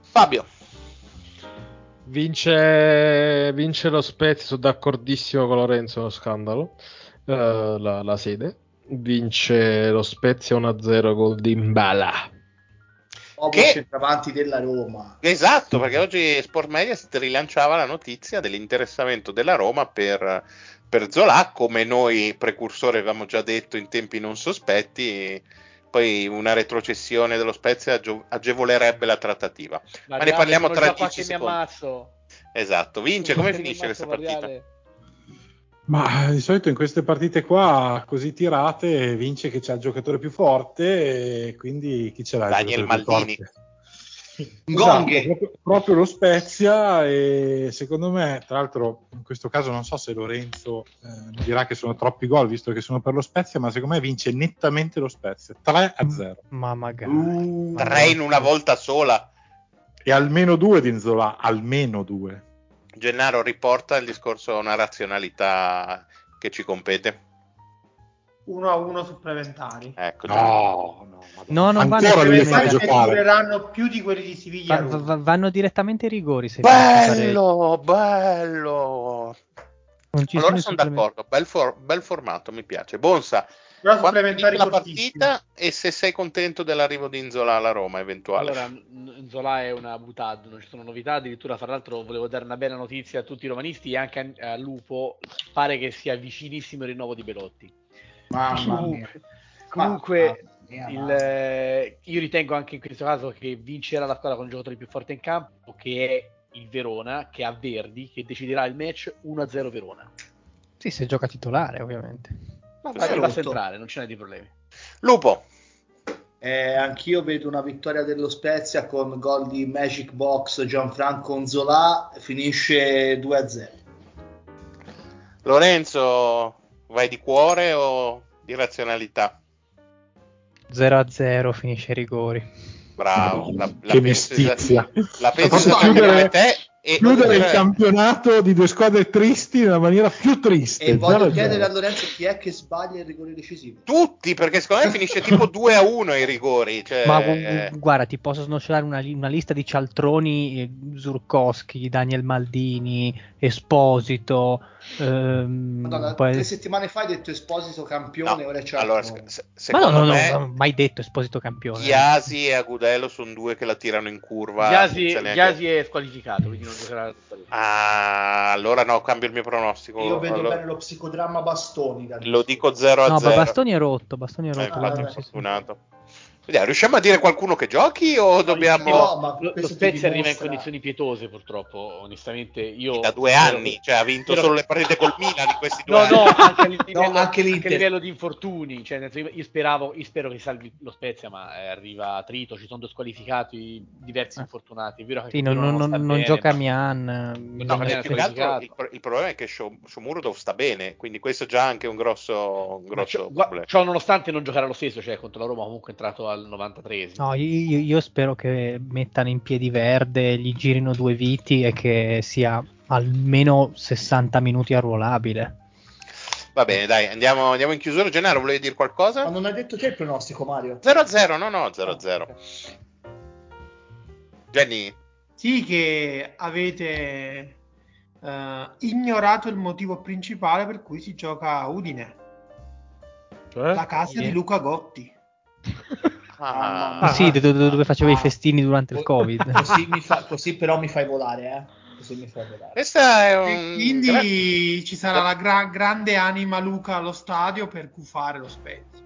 Fabio, Vince, vince lo Spezia, sono d'accordissimo con Lorenzo, è uno scandalo. eh, la, la sede. Vince lo Spezia 1-0 gol di Mbala. Che- centravanti della Roma. esatto, perché oggi Sport Mediaset rilanciava la notizia dell'interessamento della Roma per, per Zola, come noi precursori avevamo già detto in tempi non sospetti. Poi una retrocessione dello Spezia agevolerebbe la trattativa. Ma ne parliamo tra già 10 qualche mi secondi. Esatto, vince. Come finisce questa partita? Ma di solito in queste partite qua, così tirate, vince chi c'ha il giocatore più forte e quindi chi ce l'ha Daniel Maldini. Ngonghe. Esatto, proprio, proprio lo Spezia e secondo me, tra l'altro in questo caso non so se Lorenzo eh, dirà che sono troppi gol visto che sono per lo Spezia, ma secondo me vince nettamente lo Spezia, 3 a 0. Ma magari. Uh, Tre in una volta sola. E almeno due di Nzola, almeno due. Gennaro riporta il discorso a una razionalità che ci compete. 1 a 1 supplementari. Ecco, No, no. No, non vanno ancora lui a le fa supplementari. Supplementari che giocare. dureranno più di quelli di Siviglia. Va- va- vanno direttamente ai rigori. Se bello, bello. Non ci Allora sono sono d'accordo, bel, for- bel formato, mi piace. Bonsa, Però quando supplementari la partita e se sei contento dell'arrivo di Inzola alla Roma eventuale. Allora, N- Zola è una butad, non ci sono novità. Addirittura, fra l'altro, volevo dare una bella notizia a tutti i romanisti e anche a, a Lupo. Pare che sia vicinissimo il rinnovo di Belotti. Mamma mia. Comunque, Mamma mia, il, mamma. eh, io ritengo anche in questo caso che vincerà la squadra con il giocatore più forte in campo, che è il Verona, che ha Verdi, che deciderà il match 1-0 Verona. Sì, se gioca titolare, ovviamente. Ma Questo è va a rotto. centrale, non ce n'è di problemi. Lupo, Eh, anch'io vedo una vittoria dello Spezia con gol di Magic Box Gianfranco Onzola. Finisce 2 a 0. Lorenzo, vai di cuore o di razionalità? 0 a 0 finisce ai rigori. Bravo, la, la che penso mestizia. esa- la penso esattamente come te e Chiudere il campionato di due squadre tristi nella maniera più triste. E voglio 0-0. chiedere a Lorenzo chi è che sbaglia il rigore decisivo. tutti, perché secondo me finisce tipo 2 a 1 ai rigori. Cioè, Ma gu- guarda, ti posso snocciolare una, una lista di cialtroni, eh, Zurkowski, Daniel Maldini, Esposito. ehm, Madonna, poi- tre settimane fa hai detto Esposito campione, no, ora c'è allora, se- Ma no, no, no, me non ho mai detto Esposito campione. Iasi e Agudelo sono due che la tirano in curva. Neanche- Ghiasi è squalificato, quindi non giocherà. Ah, allora no, cambio il mio pronostico. Io vedo Allora- bene lo psicodramma Bastoni. lo dico 0 a No, 0. ma Bastoni è rotto, Bastoni è Eh, rotto. infatti, no, è sì, sì. fortunato. Vediamo, riusciamo a dire qualcuno che giochi o dobbiamo... No, ma Lo, lo Spezia arriva in condizioni pietose, purtroppo. Onestamente, io. da due anni, che- cioè ha vinto spero- solo le partite col Milan in questi due No, anni. no, anche a livello, No, anche anche a livello di infortuni. Cioè, io, speravo, io spero che salvi lo Spezia, ma eh, arriva Trito. Ci sono due squalificati, diversi Eh. infortunati. È vero che Sì, non, non- a star non bene, gioca ma- Mian. No, altro il, il problema è che Sho- Shomurodov sta bene, quindi questo è già anche un grosso, un grosso problema. ciò nonostante non giocherà lo stesso, cioè contro la Roma comunque è entrato al 93esimo. No, io, io spero che mettano in piedi verde, gli girino due viti e che sia almeno 60 minuti arruolabile. Va bene, dai, andiamo, andiamo in chiusura. Gennaro, volevi dire Ma qualcosa? non hai detto te il pronostico, Mario? 0 a 0, no, no, 0 a 0. Jenny, Sì, che avete eh, ignorato il motivo principale per cui si gioca a Udine, Cioè? la casa di Luca Gotti. ah, Ah, sì, do- do- dove facevo i festini durante il Covid. Così, mi fa- così però mi fai volare, eh? Così mi fai volare. questa è E un... quindi ci sarà la gra- grande anima Luca allo stadio per gufare lo Spezia.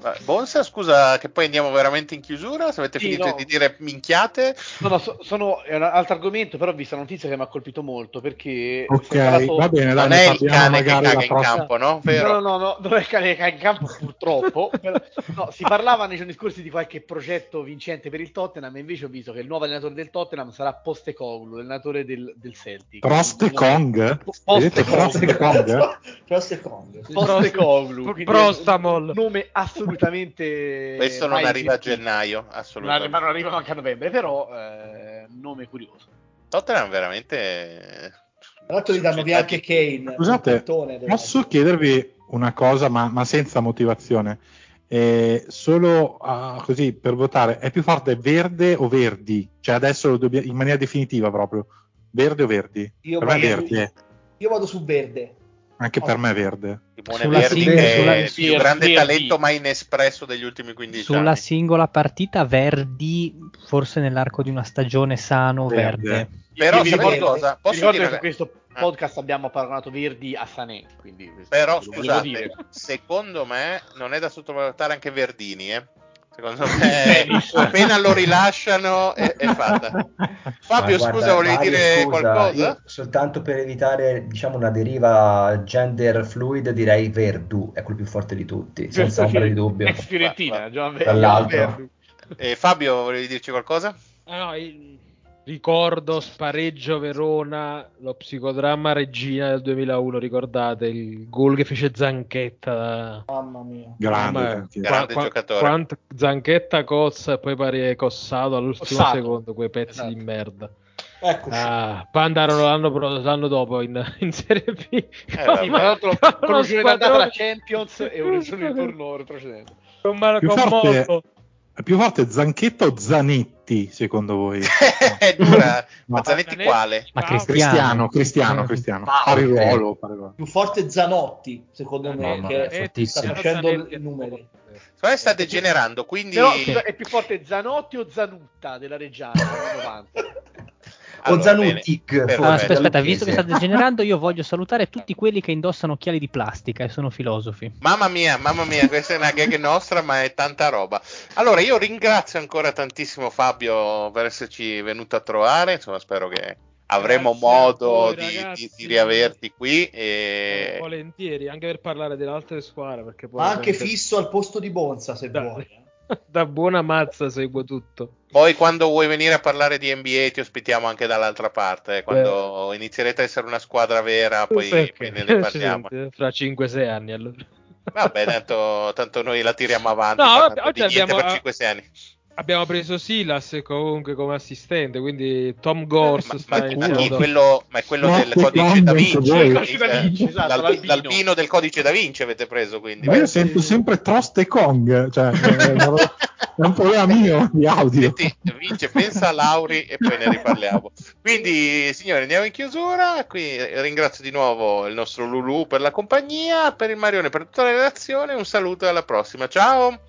Vabbè, Bonsa, scusa, che poi andiamo veramente in chiusura. Se avete Sì, finito no. di dire minchiate, No, no, so- sono, è un altro argomento, però ho visto una notizia che mi ha colpito molto perché Ok, si è parlato- va bene, dai, non è il cane che caga in campo, no? Vero? No, no, no, non è il cane che caga in campo purtroppo. Però- no, si parlava nei giorni scorsi di qualche progetto vincente per il Tottenham e invece ho visto che il nuovo allenatore del Tottenham sarà Postecoglou, l'allenatore del, del Celtic. Proste Kong? Vedete, Proste Kong? Proste Kong. Postecoglou. Pro- quindi Prostamol. nome assolutamente Questo non arriva a esistito. gennaio, Non assolutamente. ma non arriva anche a novembre, però eh, nome curioso. Tottenham veramente... Tra l'altro gli danno via anche Kane. Scusate, Posso chiedervi una cosa, ma, ma senza motivazione? Eh, solo ah, così per votare, è più forte verde o verdi? Cioè adesso lo dobbia- in maniera definitiva proprio, verde o verdi? Io per me è vado, su, verde, io vado su verde. Anche per me è verde. Simone Sulla Verdi che è il sulla- più grande Verdi. talento mai inespresso degli ultimi 15 Sulla anni. singola partita Verdi, forse nell'arco di una stagione sano, Verde. verde. Però mi sapete ricordo- cosa? Posso ricordo dire che su questo podcast abbiamo paragonato Verdi a Sané, quindi Però scusate, secondo me non è da sottovalutare anche Verdini, eh. Secondo me appena lo rilasciano è, è fatta. Fabio, guarda, scusa, volevi Mario, dire scusa, qualcosa? soltanto per evitare diciamo una deriva gender fluid direi Verdu è quello più forte di tutti, senza ombra di dubbio. Ex Fiorentina. Verdi. Eh, Fabio, volevi dirci qualcosa? Ah, no, il- ricordo spareggio Verona, lo psicodramma Regina del 2001, ricordate il gol che fece Zanchetta. Mamma mia. Grande, Ma- anche. Grande giocatore. quanto- Zanchetta cozza e poi pare cossato all'ultimo Cossato. secondo, quei pezzi Esatto. di merda. Eccoci. Ah, poi andarono l'anno, l'anno dopo in, in Serie B. Eh, Sì, tra l'altro Con con squadrone- la Champions e un turno retrocedente. con forte- Motto. È più forte Zanchetta o Zanetti, secondo voi? è dura. Ma No. Zanetti quale? Ma. Cristiano, Cristiano, Eh, Cristiano. Ah, Pari ruolo, pari ruolo. Più forte Zanotti, secondo me, che Eh, fortissimo. sta facendo i numeri. Secondo me sta degenerando, quindi... Però è più forte Zanotti o Zanutta della Reggiana anni 90? O Allora, bene. forse, Allora, aspetta, aspetta, visto che sta degenerando, io voglio salutare tutti quelli che indossano occhiali di plastica e sono filosofi. Mamma mia, mamma mia, questa è una gag nostra, ma è tanta roba. Allora, io ringrazio ancora tantissimo Fabio per esserci venuto a trovare. Insomma, spero che avremo Grazie modo voi, di, di- di riaverti qui. Eh, E... volentieri, anche per parlare delle altre squadre. Ma anche fisso al posto di Bonza, se Da- vuoi. Da buona mazza seguo tutto. Poi, quando vuoi venire a parlare di NBA, ti ospitiamo anche dall'altra parte. eh, Quando inizierete a essere una squadra vera, poi, Perché? poi ne, ne parliamo. Fra 5-6 anni allora. Vabbè, tanto, tanto noi la tiriamo avanti. No, vabbè, oggi abbiamo- per 5-6 anni. Abbiamo preso Silas comunque come assistente, quindi Tom Gors Ma, sta ma- ma iniziando. quello, ma è quello del che codice da Vinci, il- Codice da Vinci, esatto, l'albi- l'albino. l'albino del codice da Vinci avete preso quindi. Ma io Beh, sento sempre Trost e Kong, cioè è è un problema mio di audio. Senti, Vince, pensa a Lauri e poi ne riparliamo. Quindi, signori, andiamo in chiusura. Qui ringrazio di nuovo il nostro Lulu per la compagnia, per il Marione per tutta la relazione. Un saluto e alla prossima. Ciao!